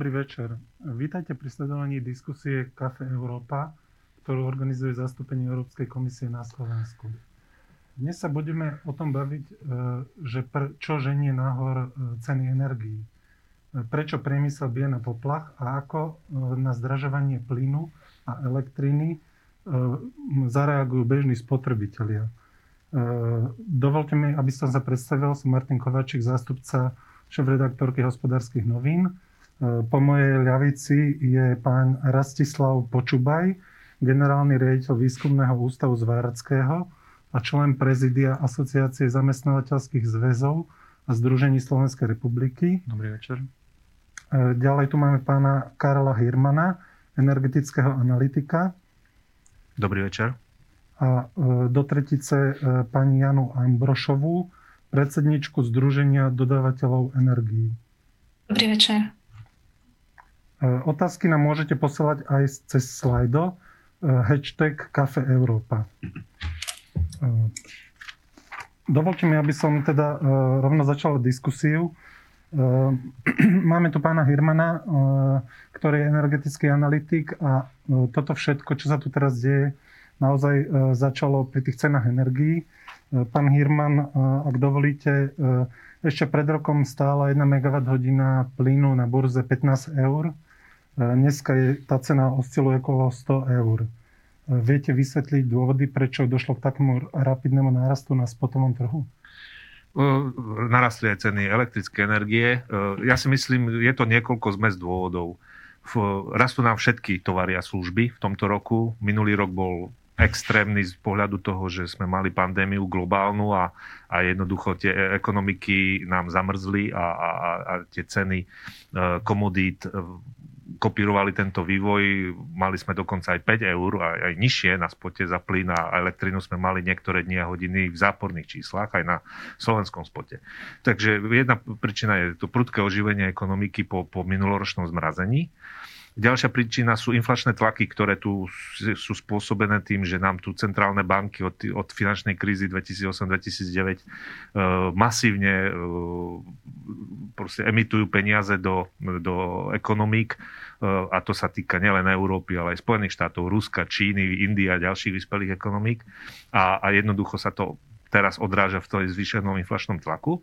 Dobrý večer. Vítajte pri sledovaní diskusie Kafe Európa, ktorú organizuje zastúpenie Európskej komisie na Slovensku. Dnes sa budeme o tom baviť, e, že pr- čo ženie nahor e, ceny energií. E, prečo priemysel bije na poplach a ako na zdražovanie plynu a elektriny zareagujú bežní spotrebitelia. Dovolte mi, aby som sa predstavil. Som Martin Kovačík, zástupca šéf-redaktorky hospodárskych novín. Po mojej ľavici je pán Rastislav Počubaj, generálny riaditeľ výskumného ústavu z Váradského a člen prezidia Asociácie zamestnávateľských zväzov a Združení Slovenskej republiky. Dobrý večer. Ďalej tu máme pána Karla Hirmana, energetického analytika. Dobrý večer. A do tretice pani Janu Ambrošovú, predsedničku Združenia dodávateľov energií. Dobrý večer. Otázky nám môžete posielať aj cez slajdo hashtag Kafe Európa. Dovolte mi, aby som teda rovno začal diskusiu. Máme tu pána Hirmana, ktorý je energetický analytik a toto všetko, čo sa tu teraz deje, naozaj začalo pri tých cenách energií. Pán Hirman, ak dovolíte, ešte pred rokom stála 1 MWh plynu na burze 15 eur. Dneska je tá cena osciluje okolo 100 eur. Viete vysvetliť dôvody, prečo došlo k takému rapidnému nárastu na spotovom trhu? Narastli aj ceny elektrické energie. Ja si myslím, je to niekoľko zmes dôvodov. Rastú nám všetky tovary a služby v tomto roku. Minulý rok bol extrémny z pohľadu toho, že sme mali pandémiu globálnu a, a jednoducho tie ekonomiky nám zamrzli a, a, a tie ceny e, komodít e, kopírovali tento vývoj. Mali sme dokonca aj 5 eur, aj, aj nižšie na spote za plyn a elektrinu sme mali niektoré dni a hodiny v záporných číslach, aj na slovenskom spote. Takže jedna príčina je to prudké oživenie ekonomiky po, po minuloročnom zmrazení. Ďalšia príčina sú inflačné tlaky, ktoré tu sú spôsobené tým, že nám tu centrálne banky od, od finančnej krízy 2008-2009 uh, masívne proste emitujú peniaze do, do ekonomík a to sa týka nielen Európy, ale aj Spojených štátov, Ruska, Číny, Indie a ďalších vyspelých ekonomík a, a jednoducho sa to teraz odráža v tej zvýšenom inflačnom tlaku.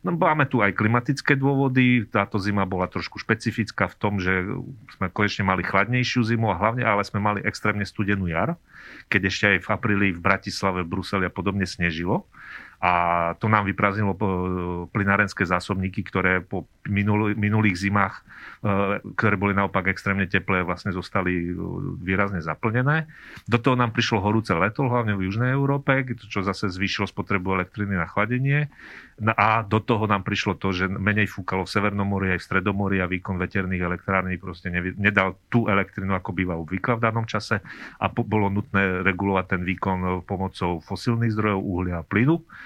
No, máme tu aj klimatické dôvody. Táto zima bola trošku špecifická v tom, že sme konečne mali chladnejšiu zimu a hlavne ale sme mali extrémne studenú jar, keď ešte aj v apríli v Bratislave, v Bruseli a podobne snežilo a to nám vyprázdnilo e, plynárenské zásobníky, ktoré po minulých zimách, e, ktoré boli naopak extrémne teplé, vlastne zostali e, výrazne zaplnené. Do toho nám prišlo horúce leto, hlavne v Južnej Európe, čo zase zvýšilo spotrebu elektriny na chladenie. No a do toho nám prišlo to, že menej fúkalo v Severnom mori aj v Stredomori a výkon veterných elektrární proste nedal tú elektrinu, ako býva obvykle v danom čase a bolo nutné regulovať ten výkon pomocou fosílnych zdrojov, uhlia a plynu.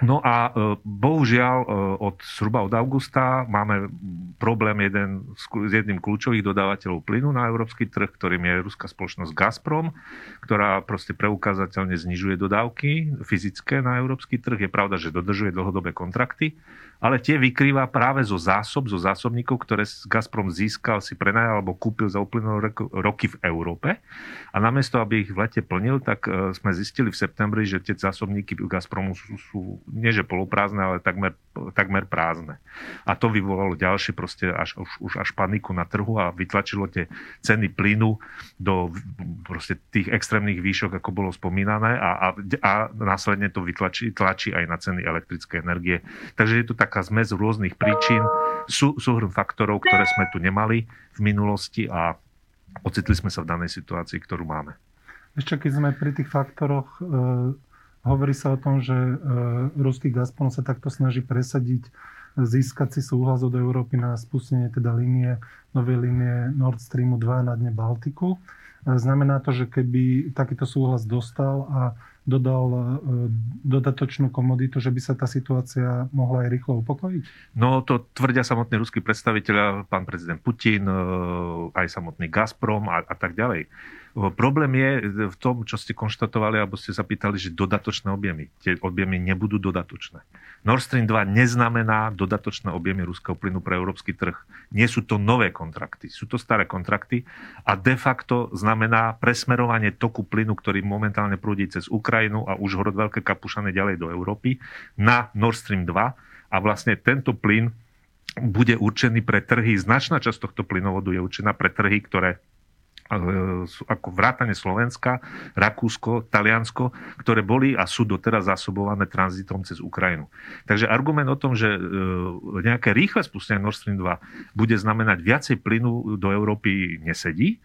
No a e, bohužiaľ e, od zhruba od augusta máme problém jeden s jedným kľúčových dodávateľov plynu na európsky trh, ktorým je ruská spoločnosť Gazprom, ktorá proste preukázateľne znižuje dodávky fyzické na európsky trh. Je pravda, že dodržuje dlhodobé kontrakty, ale tie vykrýva práve zo zásob, zo zásobníkov, ktoré Gazprom získal, si prenajal alebo kúpil za uplynulé roky v Európe. A namiesto, aby ich v lete plnil, tak e, sme zistili v septembri, že tie zásobníky Gazpromu sú, sú nie že poloprázdne, ale takmer, takmer prázdne. A to vyvolalo ďalšie proste až, už, už až paniku na trhu a vytlačilo tie ceny plynu do proste tých extrémnych výšok, ako bolo spomínané a, a, a následne to vytlačí tlačí aj na ceny elektrické energie. Takže je to tak taká zmes rôznych príčin, sú, súhrn faktorov, ktoré sme tu nemali v minulosti a ocitli sme sa v danej situácii, ktorú máme. Ešte keď sme pri tých faktoroch, e, hovorí sa o tom, že e, ruský Gazprom sa takto snaží presadiť, získať si súhlas od Európy na spustenie teda línie, novej línie Nord Streamu 2 na dne Baltiku. E, znamená to, že keby takýto súhlas dostal a dodal e, dodatočnú komoditu, že by sa tá situácia mohla aj rýchlo upokojiť? No to tvrdia samotní ruskí predstaviteľa, pán prezident Putin, aj samotný Gazprom a, a tak ďalej. Problém je v tom, čo ste konštatovali, alebo ste sa pýtali, že dodatočné objemy. Tie objemy nebudú dodatočné. Nord Stream 2 neznamená dodatočné objemy ruského plynu pre európsky trh. Nie sú to nové kontrakty, sú to staré kontrakty a de facto znamená presmerovanie toku plynu, ktorý momentálne prúdi cez Ukrajinu a už horod Veľké Kapušany ďalej do Európy na Nord Stream 2 a vlastne tento plyn bude určený pre trhy, značná časť tohto plynovodu je určená pre trhy, ktoré ako vrátane Slovenska, Rakúsko, Taliansko, ktoré boli a sú doteraz zásobované tranzitom cez Ukrajinu. Takže argument o tom, že e, nejaké rýchle spustenie Nord Stream 2 bude znamenať viacej plynu do Európy nesedí.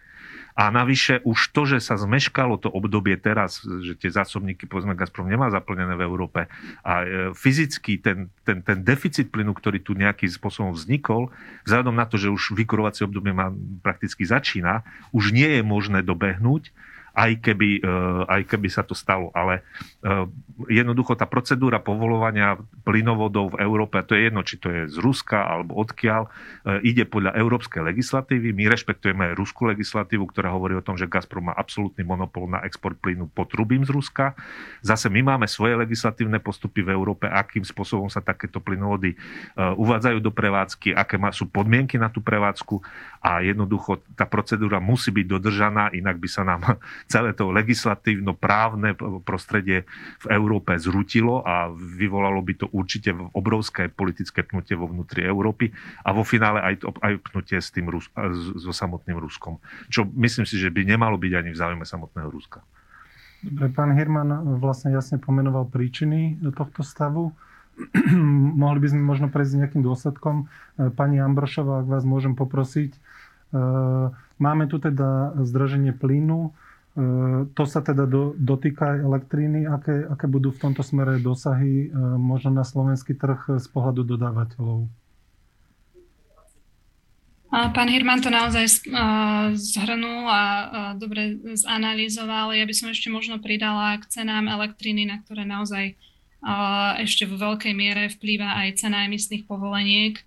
A navyše už to, že sa zmeškalo to obdobie teraz, že tie zásobníky, povedzme, Gazprom nemá zaplnené v Európe a e, fyzicky ten, ten, ten deficit plynu, ktorý tu nejakým spôsobom vznikol, vzhľadom na to, že už vykurovacie obdobie má prakticky začína, už nie je možné dobehnúť, aj keby, e, aj keby sa to stalo. Ale e, jednoducho tá procedúra povolovania plynovodov v Európe, to je jedno, či to je z Ruska alebo odkiaľ, e, ide podľa európskej legislatívy. My rešpektujeme aj ruskú legislatívu, ktorá hovorí o tom, že Gazprom má absolútny monopol na export plynu potrubím z Ruska. Zase my máme svoje legislatívne postupy v Európe, akým spôsobom sa takéto plynovody uvádzajú do prevádzky, aké sú podmienky na tú prevádzku a jednoducho tá procedúra musí byť dodržaná, inak by sa nám celé to legislatívno-právne prostredie v Európe zrutilo a vyvolalo by to určite obrovské politické pnutie vo vnútri Európy a vo finále aj, to, aj pnutie s tým Rus, so samotným Ruskom. Čo myslím si, že by nemalo byť ani v záujme samotného Ruska. Dobre, pán Hirman vlastne jasne pomenoval príčiny tohto stavu. Mohli by sme možno prejsť nejakým dôsledkom. Pani Ambrošová, ak vás môžem poprosiť, máme tu teda zdraženie plynu, to sa teda do, dotýka aj elektríny. Aké, aké budú v tomto smere dosahy e, možno na slovenský trh z pohľadu dodávateľov? Pán Hirman to naozaj zhrnul a dobre zanalizoval. Ja by som ešte možno pridala k cenám elektriny, na ktoré naozaj ešte vo veľkej miere vplýva aj cena emisných povoleniek,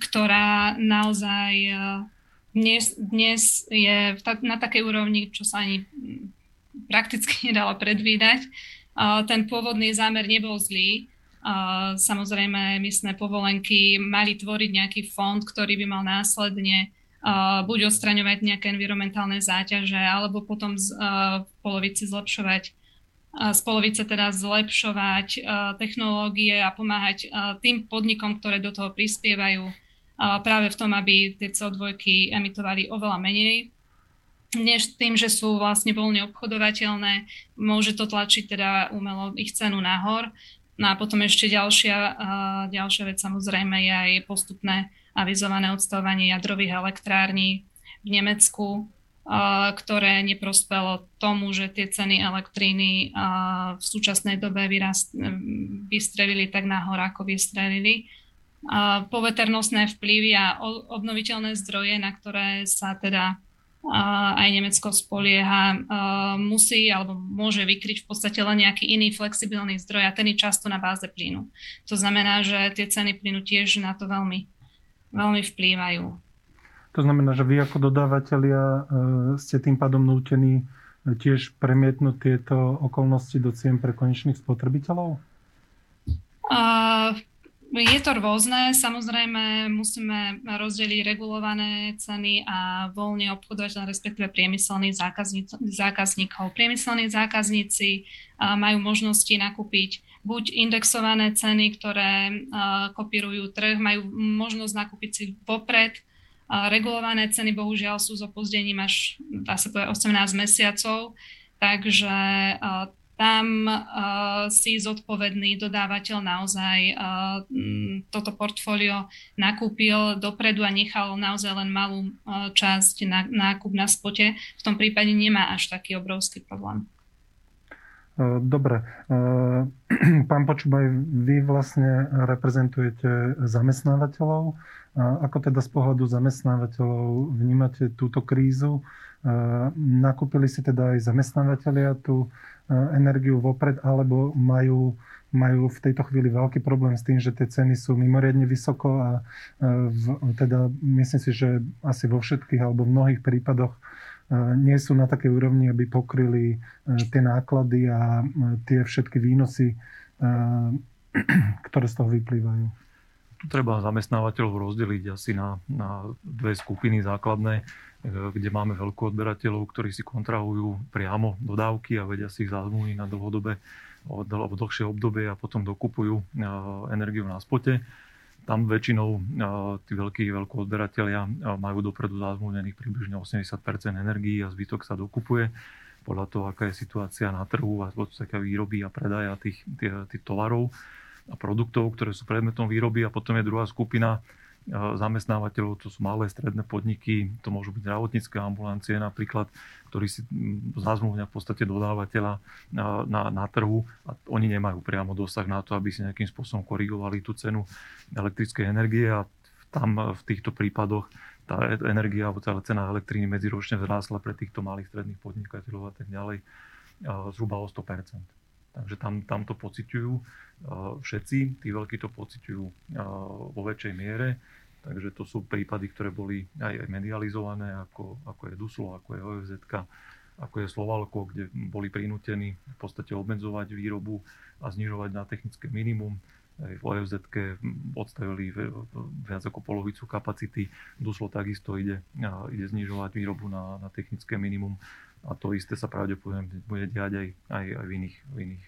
ktorá naozaj dnes, dnes je na takej úrovni, čo sa ani prakticky nedalo predvídať. Ten pôvodný zámer nebol zlý. Samozrejme, emisné povolenky mali tvoriť nejaký fond, ktorý by mal následne buď odstraňovať nejaké environmentálne záťaže, alebo potom z, v polovici zlepšovať z polovice teda zlepšovať technológie a pomáhať tým podnikom, ktoré do toho prispievajú práve v tom, aby tie CO2 emitovali oveľa menej, než tým, že sú vlastne voľne obchodovateľné, môže to tlačiť teda umelo ich cenu nahor. No a potom ešte ďalšia, ďalšia vec samozrejme je aj postupné avizované odstavovanie jadrových elektrární v Nemecku, ktoré neprospelo tomu, že tie ceny elektríny v súčasnej dobe vystrelili tak nahor, ako vystrelili poveternostné vplyvy a obnoviteľné zdroje, na ktoré sa teda aj Nemecko spolieha, musí alebo môže vykryť v podstate len nejaký iný flexibilný zdroj a ten je často na báze plynu. To znamená, že tie ceny plynu tiež na to veľmi, veľmi vplývajú. To znamená, že vy ako dodávateľia e, ste tým pádom nútení tiež premietnúť tieto okolnosti do cien pre konečných spotrebiteľov? Uh, je to rôzne, samozrejme musíme rozdeliť regulované ceny a voľne obchodovať, respektíve priemyselných zákazníkov. Priemyselní zákazníci majú možnosti nakúpiť buď indexované ceny, ktoré kopírujú trh, majú možnosť nakúpiť si vopred. Regulované ceny bohužiaľ sú s opozdením až dá sa povedať 18 mesiacov, takže tam uh, si zodpovedný dodávateľ naozaj uh, toto portfólio nakúpil dopredu a nechal naozaj len malú uh, časť na nákup na spote. V tom prípade nemá až taký obrovský problém. Dobre. Pán Počubaj, vy vlastne reprezentujete zamestnávateľov. Ako teda z pohľadu zamestnávateľov vnímate túto krízu? Nakúpili si teda aj zamestnávateľia tú energiu vopred, alebo majú, majú v tejto chvíli veľký problém s tým, že tie ceny sú mimoriadne vysoko a v, teda myslím si, že asi vo všetkých alebo v mnohých prípadoch nie sú na takej úrovni, aby pokryli tie náklady a tie všetky výnosy, ktoré z toho vyplývajú. Tu treba zamestnávateľov rozdeliť asi na, na dve skupiny základné, kde máme veľkú odberateľov, ktorí si kontrahujú priamo dodávky a vedia si ich zazmluviť na dlhodobé alebo dlhšie obdobie a potom dokupujú energiu na spote tam väčšinou tí veľkí veľkoodberatelia majú dopredu zazmluvnených približne 80% energií a zbytok sa dokupuje podľa toho, aká je situácia na trhu a aká výroby a predaja tých, tých, tých tovarov a produktov, ktoré sú predmetom výroby. A potom je druhá skupina zamestnávateľov, to sú malé, stredné podniky, to môžu byť zdravotnícke ambulancie napríklad, ktorí si zazmluvňa v podstate dodávateľa na, na, trhu a oni nemajú priamo dosah na to, aby si nejakým spôsobom korigovali tú cenu elektrickej energie a tam v týchto prípadoch tá energia alebo celá cena elektriny medziročne vzrástla pre týchto malých stredných podnikateľov a tak ďalej zhruba o 100%. Takže tam, tam to pociťujú všetci, tí veľkí to pociťujú vo väčšej miere. Takže to sú prípady, ktoré boli aj medializované, ako, ako je Duslo, ako je OFZ, ako je Slovalko, kde boli prinútení v podstate obmedzovať výrobu a znižovať na technické minimum. V OFZ odstavili viac ako polovicu kapacity. Duslo takisto ide, ide znižovať výrobu na, na technické minimum. A to isté sa pravdepodobne bude diať aj, aj, aj v iných, v iných,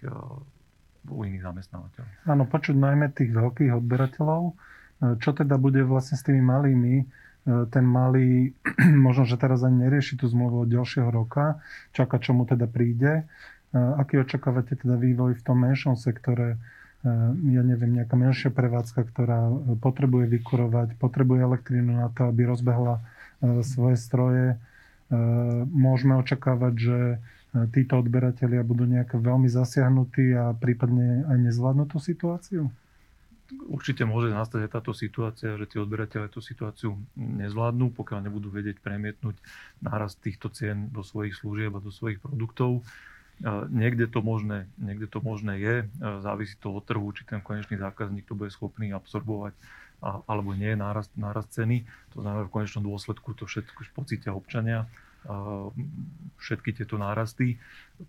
u iných zamestnávateľov. Áno, počuť najmä tých veľkých odberateľov, E, čo teda bude vlastne s tými malými? E, ten malý možno, že teraz ani nerieši tú zmluvu od ďalšieho roka, čaká, čo mu teda príde. E, aký očakávate teda vývoj v tom menšom sektore? Ja neviem, nejaká menšia prevádzka, ktorá potrebuje vykurovať, potrebuje elektrínu na to, aby rozbehla svoje stroje. Môžeme očakávať, že títo odberatelia budú nejak veľmi zasiahnutí a prípadne aj nezvládnu tú situáciu? určite môže nastať aj táto situácia, že tí odberateľe tú situáciu nezvládnu, pokiaľ nebudú vedieť premietnúť nárast týchto cien do svojich služieb a do svojich produktov. Niekde to možné, niekde to možné je, závisí to od trhu, či ten konečný zákazník to bude schopný absorbovať alebo nie nárast, nárast ceny. To znamená, v konečnom dôsledku to všetko pocítia občania, všetky tieto nárasty.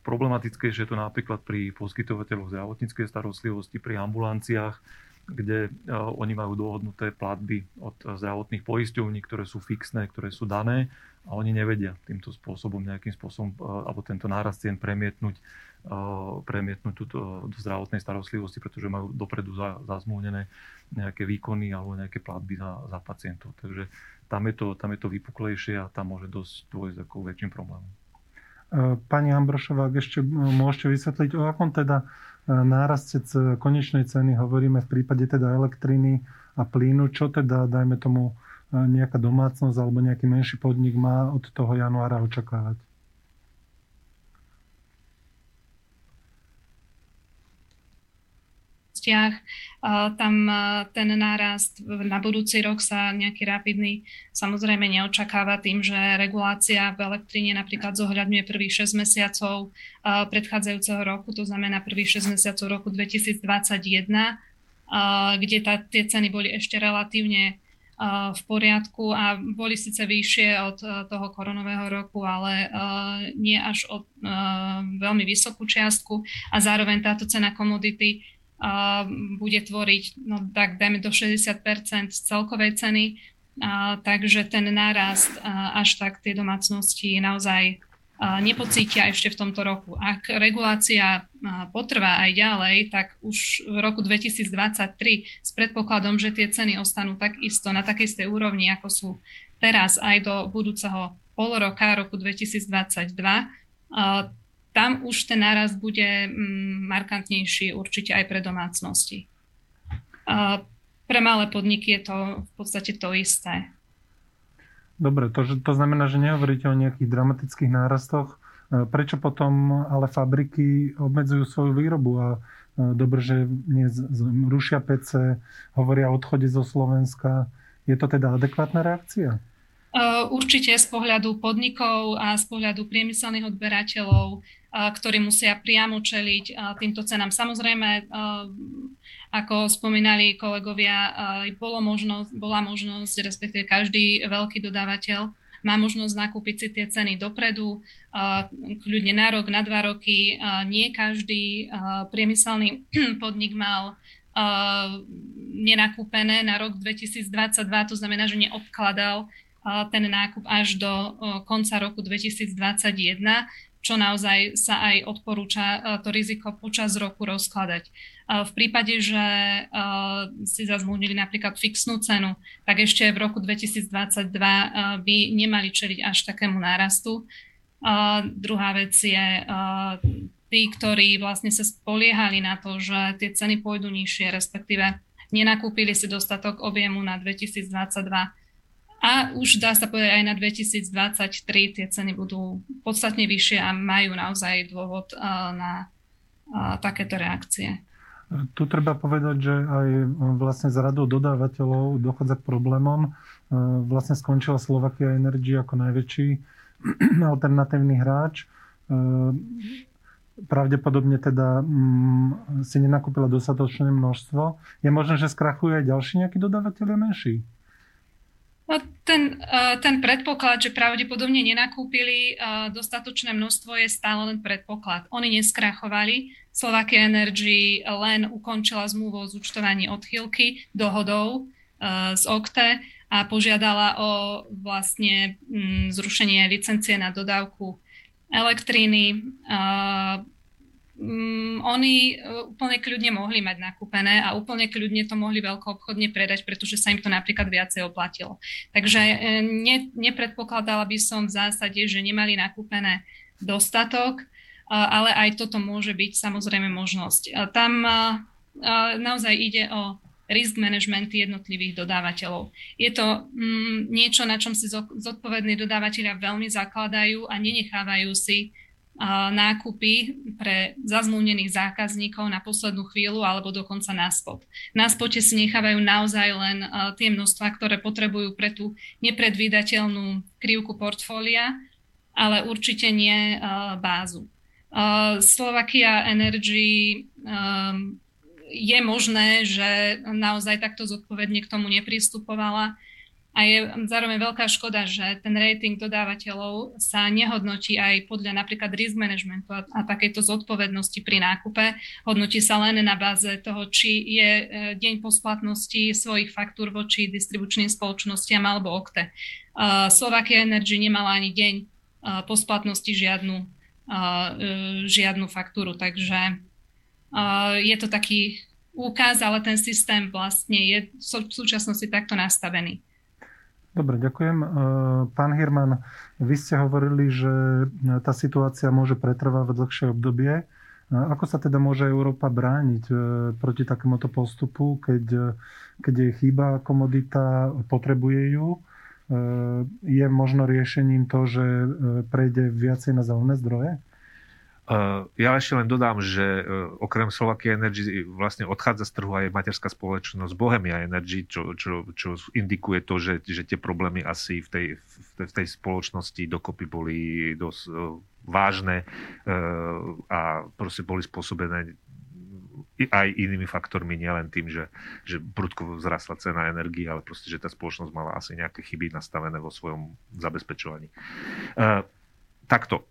Problematickejšie je to napríklad pri poskytovateľoch zdravotníckej starostlivosti, pri ambulanciách, kde oni majú dohodnuté platby od zdravotných poisťovní, ktoré sú fixné, ktoré sú dané a oni nevedia týmto spôsobom nejakým spôsobom, e, alebo tento nárast cien premietnúť, e, premietnúť túto, do zdravotnej starostlivosti, pretože majú dopredu zazmúnené nejaké výkony alebo nejaké platby za, za pacientov. Takže tam je, to, tam je to vypuklejšie a tam môže dosť dôjsť ako väčším problémom. Pani Ambrošová, ak ešte môžete vysvetliť, o akom teda náraste konečnej ceny hovoríme v prípade teda elektriny a plynu, čo teda, dajme tomu, nejaká domácnosť alebo nejaký menší podnik má od toho januára očakávať? Tam ten nárast na budúci rok sa nejaký rapidný samozrejme neočakáva tým, že regulácia v elektrine napríklad zohľadňuje prvých 6 mesiacov predchádzajúceho roku, to znamená prvých 6 mesiacov roku 2021, kde tá, tie ceny boli ešte relatívne v poriadku a boli síce vyššie od toho koronového roku, ale nie až od veľmi vysokú čiastku. A zároveň táto cena komodity bude tvoriť, no tak dajme do 60 z celkovej ceny, takže ten nárast až tak tie domácnosti naozaj nepocítia ešte v tomto roku. Ak regulácia potrvá aj ďalej, tak už v roku 2023 s predpokladom, že tie ceny ostanú takisto na takej úrovni, ako sú teraz aj do budúceho pol roka, roku 2022, tam už ten náraz bude mm, markantnejší určite aj pre domácnosti. Pre malé podniky je to v podstate to isté. Dobre, to, to znamená, že nehovoríte o nejakých dramatických nárastoch. E, prečo potom ale fabriky obmedzujú svoju výrobu a e, dobre, že nie rušia PC, hovoria o odchode zo Slovenska. Je to teda adekvátna reakcia? Určite z pohľadu podnikov a z pohľadu priemyselných odberateľov, ktorí musia priamo čeliť týmto cenám. Samozrejme, ako spomínali kolegovia, bolo možnosť, bola možnosť, respektíve každý veľký dodávateľ má možnosť nakúpiť si tie ceny dopredu, kľudne na rok, na dva roky. Nie každý priemyselný podnik mal nenakúpené na rok 2022, to znamená, že neobkladal ten nákup až do konca roku 2021, čo naozaj sa aj odporúča to riziko počas roku rozkladať. V prípade, že si zazmluvnili napríklad fixnú cenu, tak ešte v roku 2022 by nemali čeliť až takému nárastu. Druhá vec je tí, ktorí vlastne sa spoliehali na to, že tie ceny pôjdu nižšie, respektíve nenakúpili si dostatok objemu na 2022 a už dá sa povedať aj na 2023 tie ceny budú podstatne vyššie a majú naozaj dôvod na takéto reakcie. Tu treba povedať, že aj vlastne z radou dodávateľov dochádza k problémom. Vlastne skončila Slovakia Energy ako najväčší alternatívny hráč pravdepodobne teda mm, si nenakúpila dostatočné množstvo. Je možné, že skrachuje aj ďalší nejaký dodávateľ menší? No, ten, uh, ten predpoklad, že pravdepodobne nenakúpili uh, dostatočné množstvo, je stále len predpoklad. Oni neskrachovali. Slovakia Energy len ukončila zmluvu o zúčtovaní odchýlky dohodou uh, z OKTE a požiadala o vlastne zrušenie licencie na dodávku elektriny. Um, oni uh, úplne kľudne mohli mať nakúpené a úplne kľudne to mohli veľko obchodne predať, pretože sa im to napríklad viacej oplatilo. Takže uh, ne, nepredpokladala by som v zásade, že nemali nakúpené dostatok, uh, ale aj toto môže byť samozrejme možnosť. Tam naozaj ide o risk management jednotlivých dodávateľov. Je to mm, niečo, na čom si zodpovední dodávateľia veľmi zakladajú a nenechávajú si nákupy pre zazmluvnených zákazníkov na poslednú chvíľu alebo dokonca na spot. Na spote si nechávajú naozaj len uh, tie množstva, ktoré potrebujú pre tú nepredvídateľnú krivku portfólia, ale určite nie uh, bázu. Uh, Slovakia Energy je možné, že naozaj takto zodpovedne k tomu nepristupovala. A je zároveň veľká škoda, že ten rating dodávateľov sa nehodnotí aj podľa napríklad risk managementu a, a takejto zodpovednosti pri nákupe. Hodnotí sa len na báze toho, či je e, deň po splatnosti svojich faktúr voči distribučným spoločnostiam alebo okte. Uh, Slovakia Energy nemala ani deň uh, po splatnosti žiadnu, žiadnu faktúru, takže je to taký úkaz, ale ten systém vlastne je v súčasnosti takto nastavený. Dobre, ďakujem. E, pán Hirman, vy ste hovorili, že tá situácia môže pretrvávať dlhšie obdobie. E, ako sa teda môže Európa brániť e, proti takémuto postupu, keď, keď je chýba komodita, potrebuje ju? Je možno riešením to, že prejde viacej na zelené zdroje? Eh, ja ešte len dodám, že eh, okrem Slovakia Energy vlastne odchádza z trhu aj materská spoločnosť Bohemia Energy, čo, čo, čo indikuje to, že, že tie problémy asi v tej, v tej, spoločnosti dokopy boli dosť eh, vážne a proste boli spôsobené aj inými faktormi, nielen tým, že, že prudko vzrastla cena energie, ale proste, že tá spoločnosť mala asi nejaké chyby nastavené vo svojom zabezpečovaní. takto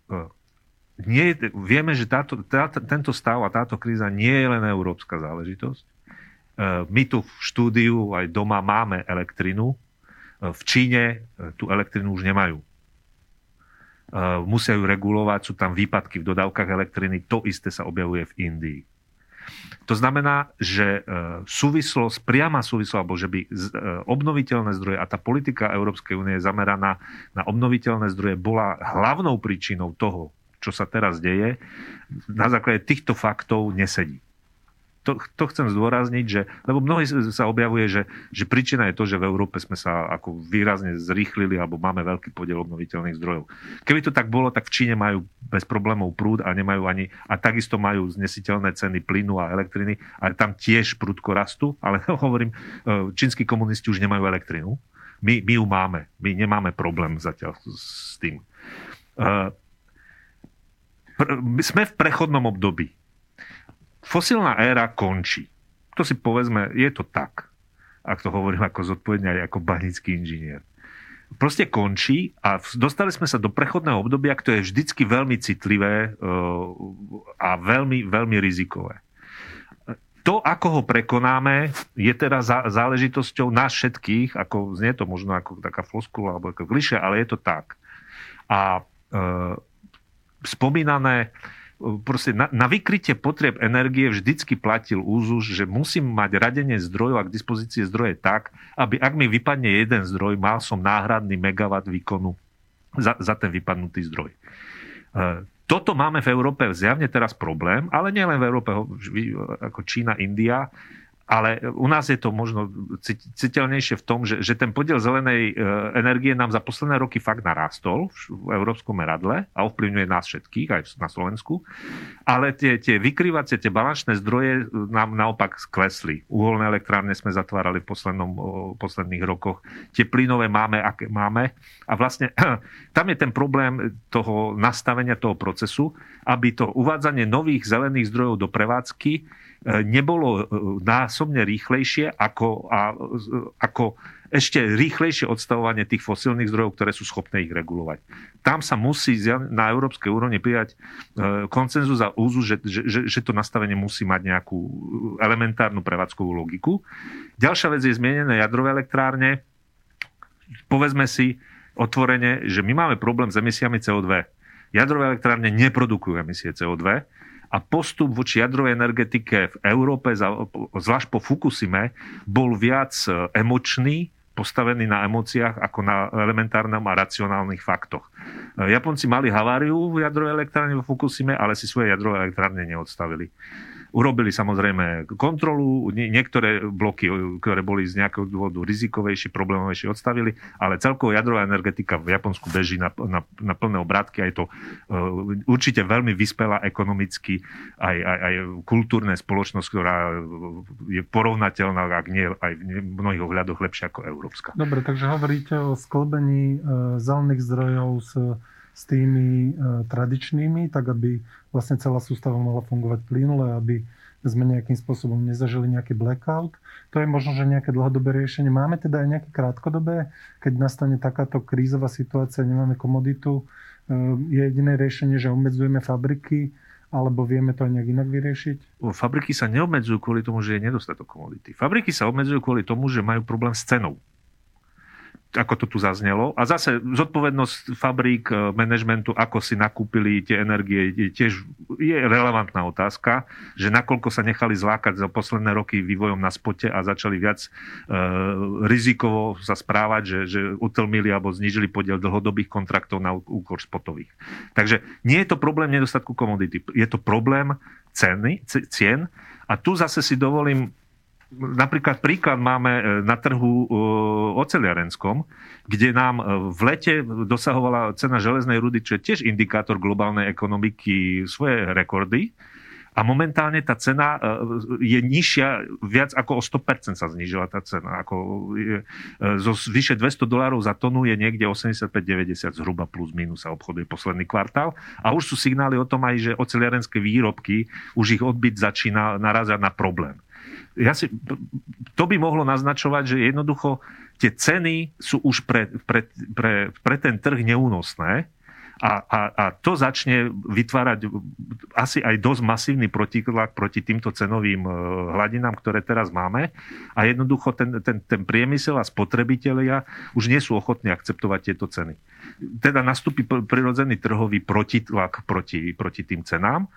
nie, vieme, že táto, tá, tento stav a táto kríza nie je len európska záležitosť. E, my tu v štúdiu aj doma máme elektrinu. E, v Číne e, tú elektrinu už nemajú. Musia ju regulovať, sú tam výpadky v dodávkach elektriny. To isté sa objavuje v Indii. To znamená, že súvislosť, priama súvislosť, alebo že by obnoviteľné zdroje a tá politika Európskej únie zameraná na obnoviteľné zdroje bola hlavnou príčinou toho, čo sa teraz deje, na základe týchto faktov nesedí. To, to chcem zdôrazniť, že, lebo mnohí sa objavuje, že, že príčina je to, že v Európe sme sa ako výrazne zrýchlili alebo máme veľký podiel obnoviteľných zdrojov. Keby to tak bolo, tak v Číne majú bez problémov prúd a nemajú ani, a takisto majú znesiteľné ceny plynu a elektriny, ale tam tiež prúdko rastú, ale hovorím, e, čínsky komunisti už nemajú elektrinu. My, my ju máme, my nemáme problém zatiaľ s tým. E, sme v prechodnom období. Fosilná éra končí. To si povedzme, je to tak. Ak to hovorím ako zodpovedne aj ako banický inžinier. proste končí a dostali sme sa do prechodného obdobia, ktoré je vždycky veľmi citlivé a veľmi, veľmi rizikové. To, ako ho prekonáme, je teda záležitosťou nás všetkých, ako znie to možno ako taká floskula alebo ako kliše, ale je to tak. A e, spomínané proste na, na vykrytie potrieb energie vždycky platil úzus, že musím mať radenie zdrojov a k dispozícii zdroje tak, aby ak mi vypadne jeden zdroj, mal som náhradný megawatt výkonu za, za ten vypadnutý zdroj. E, toto máme v Európe zjavne teraz problém, ale nielen v Európe, ako Čína, India, ale u nás je to možno citeľnejšie v tom, že, že ten podiel zelenej e, energie nám za posledné roky fakt narástol v európskom meradle a ovplyvňuje nás všetkých, aj na Slovensku. Ale tie, tie vykrývacie, tie balančné zdroje nám naopak sklesli. Uholné elektrárne sme zatvárali v poslednom, posledných rokoch. Tie plynové máme, aké máme. A vlastne tam je ten problém toho nastavenia toho procesu, aby to uvádzanie nových zelených zdrojov do prevádzky E, nebolo e, násobne rýchlejšie ako, a, ako ešte rýchlejšie odstavovanie tých fosílnych zdrojov, ktoré sú schopné ich regulovať. Tam sa musí na európskej úrovni prijať e, koncenzus a úzu, že, že, že to nastavenie musí mať nejakú elementárnu prevádzkovú logiku. Ďalšia vec je zmienené jadrové elektrárne. Povedzme si otvorene, že my máme problém s emisiami CO2. Jadrové elektrárne neprodukujú emisie CO2, a postup voči jadrovej energetike v Európe, zvlášť po Fukusime, bol viac e, emočný, postavený na emóciách ako na elementárnom a racionálnych faktoch. E, Japonci mali haváriu v jadrovej elektrárne vo Fukusime, ale si svoje jadrové elektrárne neodstavili. Urobili samozrejme kontrolu, niektoré bloky, ktoré boli z nejakého dôvodu rizikovejšie, problémovejšie odstavili, ale celkovo jadrová energetika v Japonsku beží na, na, na plné obrátky a je to uh, určite veľmi vyspelá ekonomicky aj, aj, aj kultúrne spoločnosť, ktorá je porovnateľná, ak nie aj v mnohých ohľadoch lepšia ako európska. Dobre, takže hovoríte o sklbení uh, zelených zdrojov s s tými e, tradičnými, tak aby vlastne celá sústava mohla fungovať plynule, aby sme nejakým spôsobom nezažili nejaký blackout. To je možno, že nejaké dlhodobé riešenie. Máme teda aj nejaké krátkodobé, keď nastane takáto krízová situácia, nemáme komoditu, e, je jediné riešenie, že obmedzujeme fabriky, alebo vieme to aj nejak inak vyriešiť? Fabriky sa neobmedzujú kvôli tomu, že je nedostatok komodity. Fabriky sa obmedzujú kvôli tomu, že majú problém s cenou ako to tu zaznelo. A zase zodpovednosť fabrík, e, manažmentu, ako si nakúpili tie energie, je tiež je relevantná otázka, že nakoľko sa nechali zlákať za posledné roky vývojom na spote a začali viac e, rizikovo sa správať, že, že utlmili alebo znížili podiel dlhodobých kontraktov na úkor spotových. Takže nie je to problém nedostatku komodity, je to problém ceny, cien. A tu zase si dovolím Napríklad príklad máme e, na trhu e, oceliarenskom, kde nám e, v lete dosahovala cena železnej rudy, čo je tiež indikátor globálnej ekonomiky, svoje rekordy. A momentálne tá cena je nižšia, viac ako o 100% sa znížila tá cena. Ako je, zo vyše 200 dolárov za tonu je niekde 85-90 zhruba plus minus sa obchoduje posledný kvartál. A už sú signály o tom aj, že oceliarenské výrobky, už ich odbyt začína narazať na problém ja si, to by mohlo naznačovať, že jednoducho tie ceny sú už pre, pre, pre, pre ten trh neúnosné a, a, a to začne vytvárať asi aj dosť masívny protiklad proti týmto cenovým e, hladinám, ktoré teraz máme a jednoducho ten, ten, ten priemysel a spotrebitelia už nie sú ochotní akceptovať tieto ceny. Teda nastúpi prirodzený trhový protitlak proti, proti tým cenám.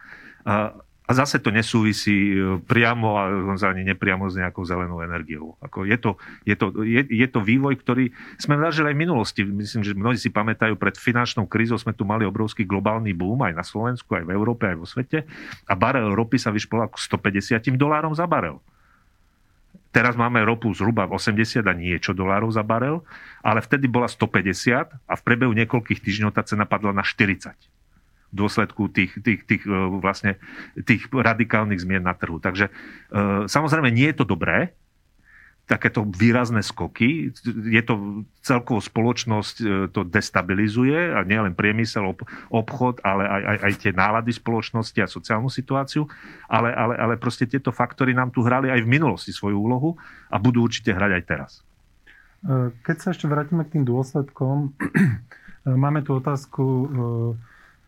A zase to nesúvisí e, priamo a ani nepriamo s nejakou zelenou energiou. Ako je, to, je, to, je, je to vývoj, ktorý sme zažili aj v minulosti. Myslím, že mnohí si pamätajú, pred finančnou krízou sme tu mali obrovský globálny boom aj na Slovensku, aj v Európe, aj vo svete. A barel ropy sa vyšpol ako 150 dolárom za barel. Teraz máme ropu zhruba 80 a niečo dolárov za barel, ale vtedy bola 150 a v priebehu niekoľkých týždňov tá cena padla na 40 dôsledku tých, tých, tých, e, vlastne, tých radikálnych zmien na trhu. Takže e, samozrejme nie je to dobré, takéto výrazné skoky. Je to celkovo spoločnosť e, to destabilizuje a nielen priemysel, obchod, ale aj, aj, aj tie nálady spoločnosti a sociálnu situáciu. Ale, ale, ale proste tieto faktory nám tu hrali aj v minulosti svoju úlohu a budú určite hrať aj teraz. Keď sa ešte vrátime k tým dôsledkom, máme tu otázku,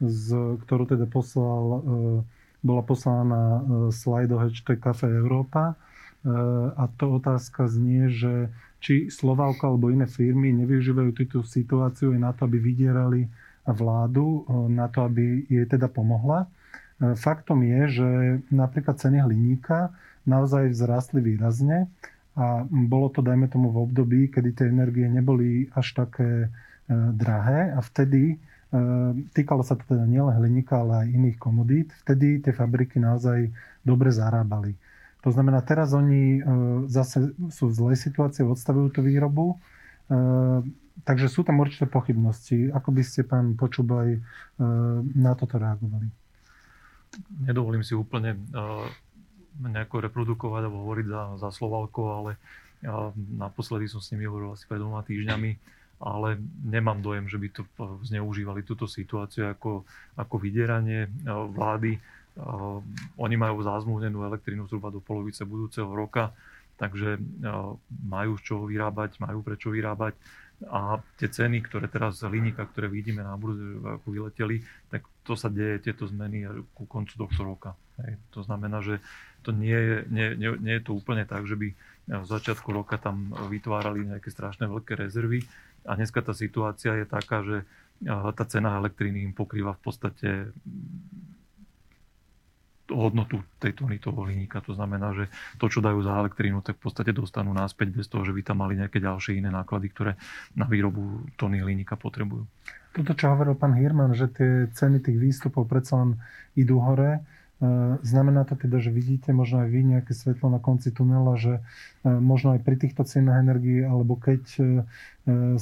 z, ktorú teda poslal, bola poslaná na slajdo hashtag Cafe Európa. A to otázka znie, že či Slovalko alebo iné firmy nevyužívajú túto situáciu aj na to, aby vydierali vládu, na to, aby jej teda pomohla. Faktom je, že napríklad ceny hliníka naozaj vzrastli výrazne a bolo to, dajme tomu, v období, kedy tie energie neboli až také e, drahé a vtedy, e, týkalo sa to teda nielen hliníka, ale aj iných komodít, vtedy tie fabriky naozaj dobre zarábali. To znamená, teraz oni e, zase sú v zlej situácii, odstavujú tú výrobu, takže sú tam určité pochybnosti. Ako by ste, pán Počubaj, na toto reagovali? nedovolím si úplne nejako reprodukovať alebo hovoriť za, za Slovalko, ale uh, naposledy som s nimi hovoril asi pred dvoma týždňami, ale nemám dojem, že by to zneužívali túto situáciu ako, ako vydieranie uh, vlády. Uh, oni majú zázmluvnenú elektrínu zhruba do polovice budúceho roka, takže majú z čoho vyrábať, majú prečo vyrábať a tie ceny, ktoré teraz z hliníka, ktoré vidíme na burze, ako vyleteli, tak to sa deje, tieto zmeny ku koncu tohto roka. Hej. To znamená, že to nie je, nie, nie, nie je to úplne tak, že by v začiatku roka tam vytvárali nejaké strašné veľké rezervy a dneska tá situácia je taká, že tá cena elektriny im pokrýva v podstate hodnotu tej tony toho hliníka. To znamená, že to, čo dajú za elektrínu, tak v podstate dostanú náspäť bez toho, že by tam mali nejaké ďalšie iné náklady, ktoré na výrobu tony hliníka potrebujú. Toto, čo hovoril pán Hirman, že tie ceny tých výstupov predsa len idú hore, Znamená to teda, že vidíte možno aj vy nejaké svetlo na konci tunela, že e, možno aj pri týchto cenách energie, alebo keď e,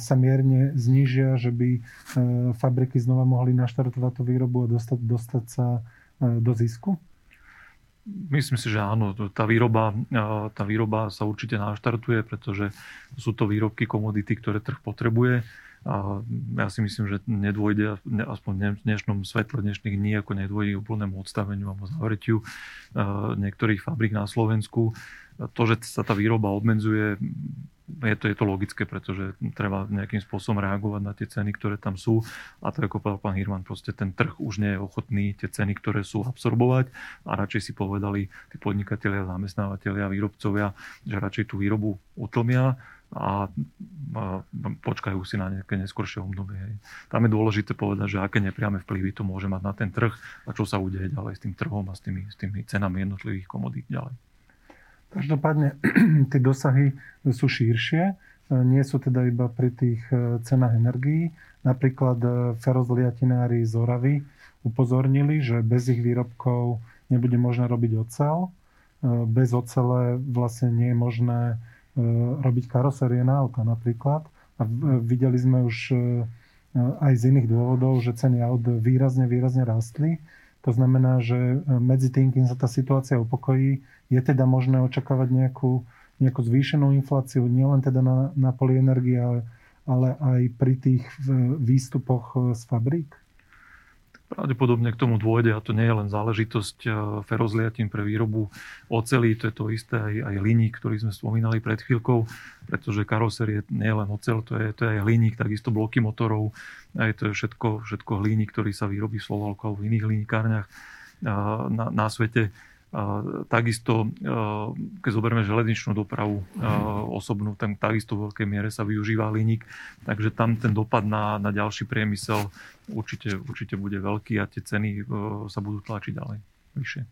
sa mierne znížia, že by fabriky znova mohli naštartovať tú výrobu a dostať, dostať sa do zisku? Myslím si, že áno. Tá výroba, tá výroba sa určite naštartuje, pretože sú to výrobky komodity, ktoré trh potrebuje. Ja si myslím, že nedôjde, aspoň v dnešnom svetle dnešných dní, ako nedôjde úplnému odstaveniu alebo zavretiu niektorých fabrik na Slovensku. To, že sa tá výroba obmedzuje, je to, je to logické, pretože treba nejakým spôsobom reagovať na tie ceny, ktoré tam sú. A to ako povedal pán Hirman, proste ten trh už nie je ochotný tie ceny, ktoré sú absorbovať a radšej si povedali tí podnikatelia, zamestnávateľia, výrobcovia, že radšej tú výrobu utlmia a, počkajú si na nejaké neskôršie obdobie. Hej. Tam je dôležité povedať, že aké nepriame vplyvy to môže mať na ten trh a čo sa udeje ďalej s tým trhom a s tými, s tými cenami jednotlivých komodít ďalej. Každopádne tie dosahy sú širšie, nie sú teda iba pri tých e, cenách energií. Napríklad e, ferozliatinári z Oravy upozornili, že bez ich výrobkov nebude možné robiť ocel. E, bez ocele vlastne nie je možné robiť karosérie na auta napríklad. A videli sme už aj z iných dôvodov, že ceny aut výrazne, výrazne rastli. To znamená, že medzi tým, kým sa tá situácia upokojí, je teda možné očakávať nejakú, nejakú zvýšenú infláciu, nielen teda na, na poli ale, ale aj pri tých výstupoch e, z fabrík? Pravdepodobne k tomu dôjde a to nie je len záležitosť e, ferozliatín pre výrobu oceli, to je to isté aj, aj hliník, ktorý sme spomínali pred chvíľkou, pretože karosérie nie je len ocel, to je, to je aj hliník, takisto bloky motorov, aj to je všetko, všetko hliník, ktorý sa vyrobí v Slovalku alebo v iných hliníkárniach na, na svete. Takisto, keď zoberieme železničnú dopravu osobnú, tam takisto v veľkej miere sa využíva hliník, takže tam ten dopad na, na ďalší priemysel určite, určite bude veľký a tie ceny sa budú tlačiť ďalej vyššie.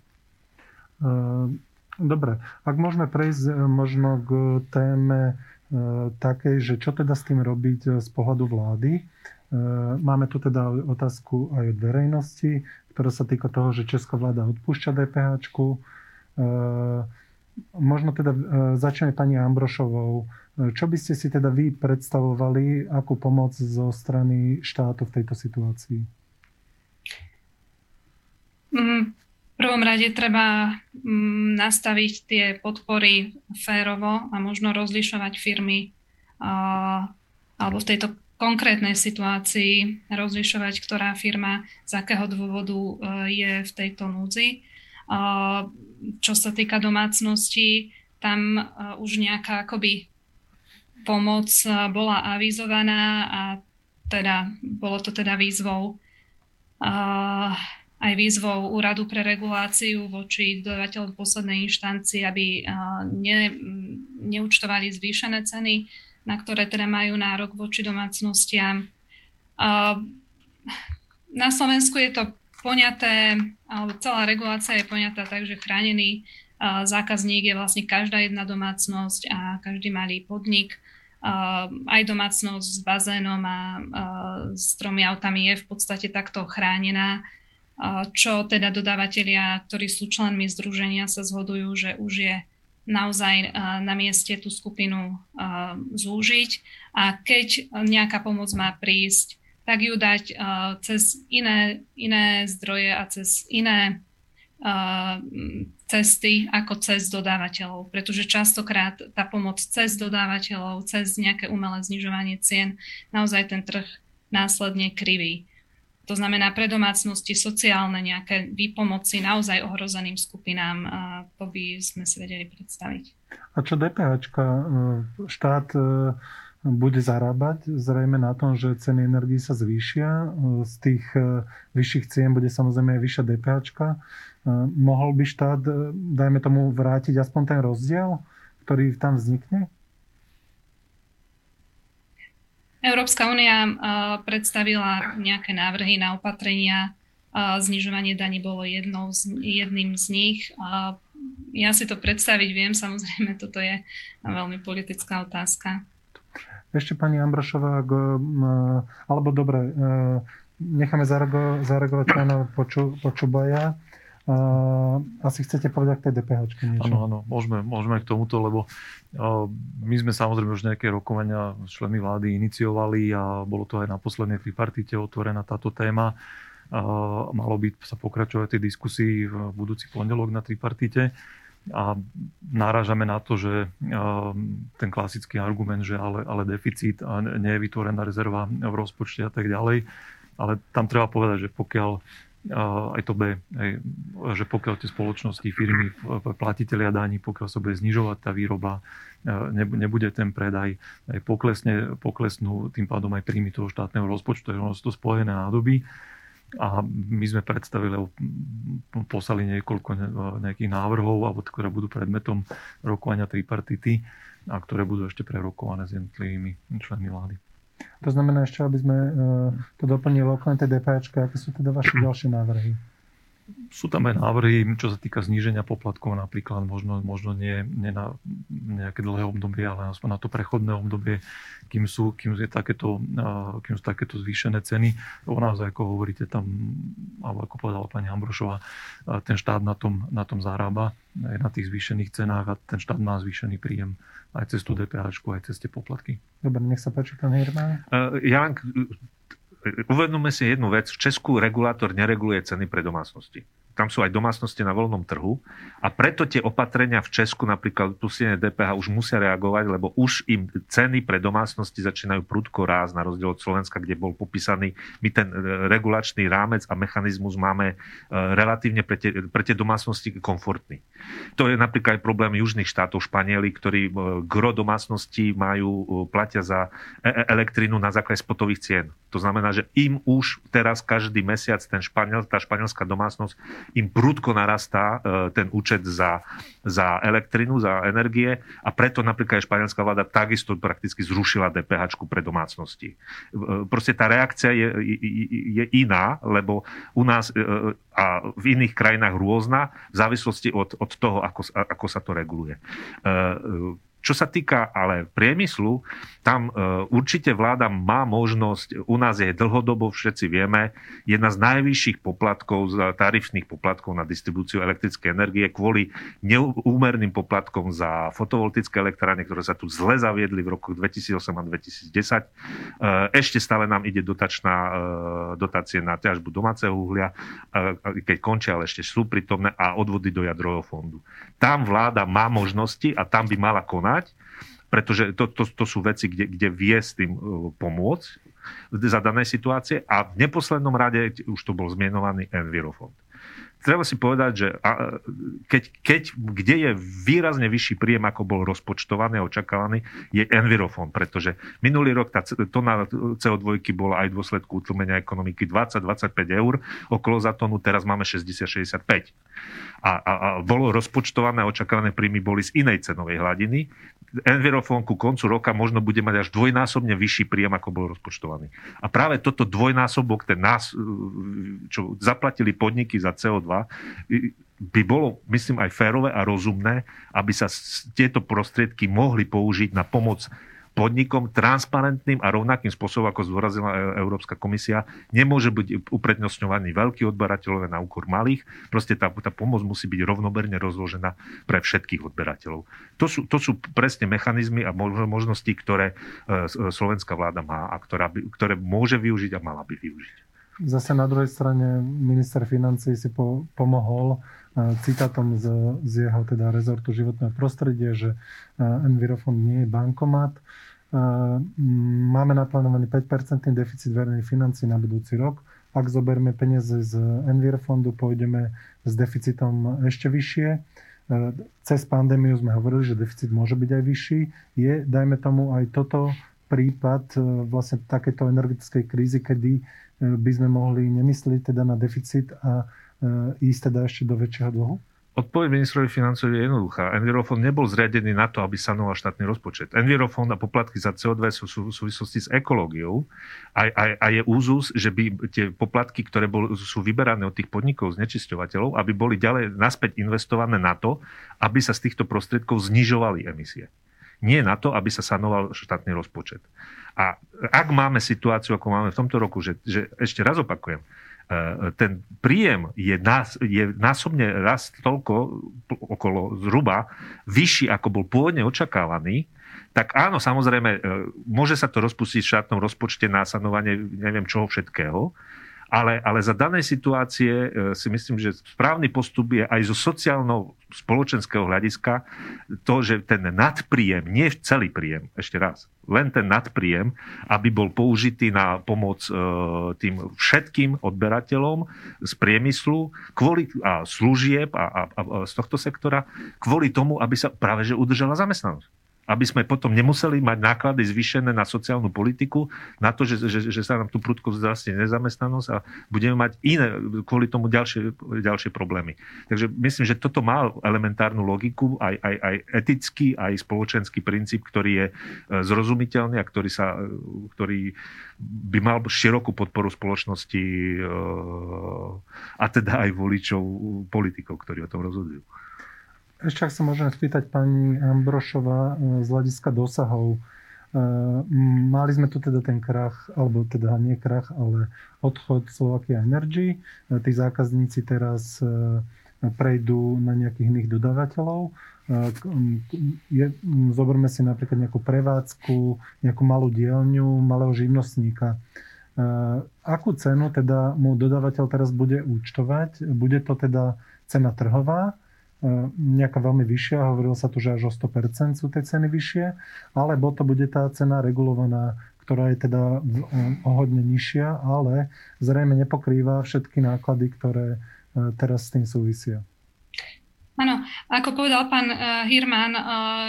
Dobre, ak môžeme prejsť e, možno k téme e, takej, že čo teda s tým robiť e, z pohľadu vlády. Máme tu teda otázku aj od verejnosti ktorá sa týka toho, že česká vláda odpúšťa DPH. E, možno teda e, začneme pani Ambrošovou. Čo by ste si teda vy predstavovali, akú pomoc zo strany štátu v tejto situácii? Mm, v prvom rade treba mm, nastaviť tie podpory férovo a možno rozlišovať firmy alebo v tejto konkrétnej situácii rozlišovať, ktorá firma z akého dôvodu e, je v tejto núdzi. Čo sa týka domácnosti, tam e, už nejaká akoby pomoc bola avizovaná a teda, bolo to teda výzvou aj výzvou Úradu pre reguláciu voči dodateľom poslednej inštancii, aby ne, neúčtovali zvýšené ceny, na ktoré teda majú nárok voči domácnostiam. Na Slovensku je to poňaté, alebo celá regulácia je poňatá tak, že chránený zákazník je vlastne každá jedna domácnosť a každý malý podnik. Aj domácnosť s bazénom a s tromi autami je v podstate takto chránená čo teda dodávateľia, ktorí sú členmi združenia, sa zhodujú, že už je naozaj na mieste tú skupinu zúžiť a keď nejaká pomoc má prísť, tak ju dať cez iné, iné zdroje a cez iné cesty ako cez dodávateľov, pretože častokrát tá pomoc cez dodávateľov, cez nejaké umelé znižovanie cien, naozaj ten trh následne kriví. To znamená pre domácnosti sociálne nejaké výpomoci naozaj ohrozeným skupinám. To by sme si vedeli predstaviť. A čo DPH? E, štát e, bude zarábať zrejme na tom, že ceny energii sa zvýšia. E, z tých vyšších cien bude samozrejme aj vyššia DPH. Mohol by štát, dajme tomu, vrátiť aspoň ten rozdiel, ktorý tam vznikne? Európska únia predstavila nejaké návrhy na opatrenia. Znižovanie daní bolo jednou z, jedným z nich. Ja si to predstaviť viem, samozrejme, toto je veľmi politická otázka. Ešte pani Ambrošová, alebo dobre, e, necháme zareagovať pána Poču, Počubaja. Uh, asi chcete povedať k tej DPH niečo? Áno, áno, môžeme, môžeme k tomuto, lebo uh, my sme samozrejme už nejaké rokovania s členmi vlády iniciovali a bolo to aj na poslednej tripartite otvorená táto téma. Uh, malo by sa pokračovať tej diskusii v budúci pondelok na tripartite a náražame na to, že ten klasický argument, že ale, ale deficit a nie je vytvorená rezerva v rozpočte a tak ďalej. Ale tam treba povedať, že pokiaľ aj to B, aj, že pokiaľ tie spoločnosti, firmy, platiteľia daní, pokiaľ sa bude znižovať tá výroba, nebude ten predaj, aj poklesne, poklesnú tým pádom aj príjmy toho štátneho rozpočtu, je to spojené nádoby. A my sme predstavili, poslali niekoľko nejakých návrhov, alebo ktoré budú predmetom rokovania tripartity a ktoré budú ešte prerokované s jednotlivými členmi vlády. To znamená ešte, aby sme e, to doplnili okrem tej DPH, aké sú teda vaše ďalšie návrhy? Sú tam aj návrhy, čo sa týka zníženia poplatkov napríklad, možno, možno nie, nie na nejaké dlhé obdobie, ale aspoň na to prechodné obdobie, kým sú, kým je takéto, kým sú takéto zvýšené ceny. O nás, ako hovoríte tam, alebo ako povedala pani Ambrošová, ten štát na tom, na tom zarába, aj na tých zvýšených cenách a ten štát má zvýšený príjem aj cez tú DPH, aj cez tie poplatky. Dobre, nech sa páči, pán Hirman. Ja len uvedomme si jednu vec. V Česku regulátor nereguluje ceny pre domácnosti tam sú aj domácnosti na voľnom trhu a preto tie opatrenia v Česku, napríklad pustenie DPH, už musia reagovať, lebo už im ceny pre domácnosti začínajú prudko rásť na rozdiel od Slovenska, kde bol popísaný, my ten e, regulačný rámec a mechanizmus máme e, relatívne pre tie, pre tie domácnosti komfortný. To je napríklad aj problém južných štátov, Španieli, ktorí e, gro domácností majú, platia za elektrínu na základe spotových cien. To znamená, že im už teraz každý mesiac ten španiel, tá španielská domácnosť im prudko narastá e, ten účet za, za elektrinu, za energie a preto napríklad aj španielská vláda takisto prakticky zrušila DPH pre domácnosti. E, proste tá reakcia je, je iná, lebo u nás e, a v iných krajinách rôzna v závislosti od, od toho, ako, ako sa to reguluje. Čo sa týka ale priemyslu, tam e, určite vláda má možnosť, u nás je dlhodobo, všetci vieme, jedna z najvyšších poplatkov, tarifných poplatkov na distribúciu elektrickej energie kvôli neúmerným poplatkom za fotovoltické elektrárne, ktoré sa tu zle zaviedli v roku 2008 a 2010. E, ešte stále nám ide dotačná e, dotácie na ťažbu domáceho uhlia, keď končia, ale ešte sú prítomné a odvody do jadrového fondu. Tam vláda má možnosti a tam by mala konať pretože to, to, to sú veci, kde, kde vie s tým e, pomôcť za danej situácie a v neposlednom rade, už to bol zmienovaný Envirofond. Treba si povedať, že keď, keď, kde je výrazne vyšší príjem, ako bol rozpočtovaný a očakávaný, je Envirofond, pretože minulý rok tá tona CO2 bola aj v dôsledku utlmenia ekonomiky 20-25 eur, okolo za tonu teraz máme 60-65. A, a, a bolo rozpočtované a očakávané príjmy boli z inej cenovej hladiny. Envirofond ku koncu roka možno bude mať až dvojnásobne vyšší príjem, ako bol rozpočtovaný. A práve toto dvojnásobok, ten nás, čo zaplatili podniky za CO2, by bolo, myslím, aj férové a rozumné, aby sa tieto prostriedky mohli použiť na pomoc podnikom transparentným a rovnakým spôsobom, ako zdôrazila e- Európska komisia. Nemôže byť uprednostňovaný veľký odberateľov na úkor malých. Proste tá, tá pomoc musí byť rovnoberne rozložená pre všetkých odberateľov. To sú, to sú presne mechanizmy a možnosti, ktoré e, slovenská vláda má a ktorá by, ktoré môže využiť a mala by využiť. Zase na druhej strane minister financí si po, pomohol citátom z, z jeho teda rezortu životného prostredia, že Envirofond nie je bankomat. Uh, máme naplánovaný 5% deficit verejných financí na budúci rok. Ak zoberme peniaze z Envirofondu, pôjdeme s deficitom ešte vyššie. Cez pandémiu sme hovorili, že deficit môže byť aj vyšší. Je, dajme tomu, aj toto prípad vlastne takéto energetickej krízy, kedy by sme mohli nemyslieť teda na deficit a e, ísť teda ešte do väčšieho dlhu? Odpoveď ministrovi financií je jednoduchá. Envirofond nebol zriadený na to, aby sanoval štátny rozpočet. Envirofond a poplatky za CO2 sú v súvislosti s ekológiou a, a, a je úzus, že by tie poplatky, ktoré bol, sú vyberané od tých podnikov, znečisťovateľov, aby boli ďalej naspäť investované na to, aby sa z týchto prostriedkov znižovali emisie. Nie na to, aby sa sanoval štátny rozpočet. A ak máme situáciu, ako máme v tomto roku, že, že ešte raz opakujem, ten príjem je, nás, je násobne raz toľko, okolo zhruba, vyšší, ako bol pôvodne očakávaný, tak áno, samozrejme, e, môže sa to rozpustiť v štátnom rozpočte na sanovanie neviem čoho všetkého, ale, ale za danej situácie e, si myslím, že správny postup je aj zo sociálno-spoločenského hľadiska to, že ten nadpríjem, nie celý príjem, ešte raz, len ten nadpríjem, aby bol použitý na pomoc e, tým všetkým odberateľom z priemyslu kvôli, a služieb a, a, a z tohto sektora, kvôli tomu, aby sa práve že udržala zamestnanosť aby sme potom nemuseli mať náklady zvýšené na sociálnu politiku, na to, že, že, že sa nám tu prudko vzrastie nezamestnanosť a budeme mať iné, kvôli tomu ďalšie, ďalšie problémy. Takže myslím, že toto má elementárnu logiku, aj, aj, aj etický, aj spoločenský princíp, ktorý je e, zrozumiteľný a ktorý, sa, e, ktorý by mal širokú podporu spoločnosti e, a teda aj voličov politikov, ktorí o tom rozhodujú. Ešte ak sa môžem spýtať pani Ambrošová e, z hľadiska dosahov. E, mali sme tu teda ten krach, alebo teda nie krach, ale odchod Slovakia Energy. E, tí zákazníci teraz prejdú na nejakých iných dodávateľov. Zoberme si napríklad nejakú prevádzku, nejakú malú dielňu, malého živnostníka. Akú cenu teda mu dodávateľ teraz bude účtovať? Bude to teda cena trhová? E, nejaká veľmi vyššia, hovorilo sa tu, že až o 100% sú tie ceny vyššie, alebo to bude tá cena regulovaná, ktorá je teda o hodne nižšia, ale zrejme nepokrýva všetky náklady, ktoré e, teraz s tým súvisia. Áno, ako povedal pán Hirman,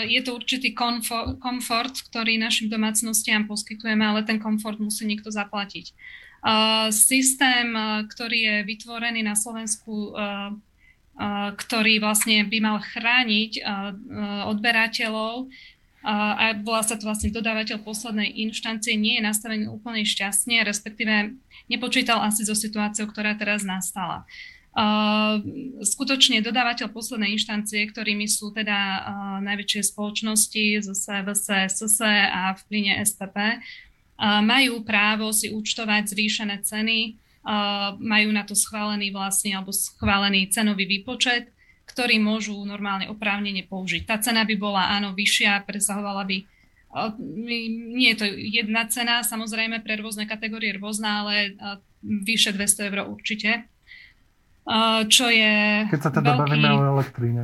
je to určitý komfort, komfort, ktorý našim domácnostiam poskytujeme, ale ten komfort musí niekto zaplatiť. Systém, ktorý je vytvorený na Slovensku ktorý vlastne by mal chrániť odberateľov a bola sa to vlastne dodávateľ poslednej inštancie, nie je nastavený úplne šťastne, respektíve nepočítal asi so situáciou, ktorá teraz nastala. Skutočne dodávateľ poslednej inštancie, ktorými sú teda najväčšie spoločnosti zase VSS a v plyne SPP, majú právo si účtovať zvýšené ceny majú na to schválený vlastne alebo schválený cenový výpočet, ktorý môžu normálne oprávnene použiť. Tá cena by bola áno vyššia, presahovala by nie je to jedna cena, samozrejme pre rôzne kategórie rôzna, ale vyše 200 eur určite. Čo je Keď sa teda veľký... bavíme o elektríne.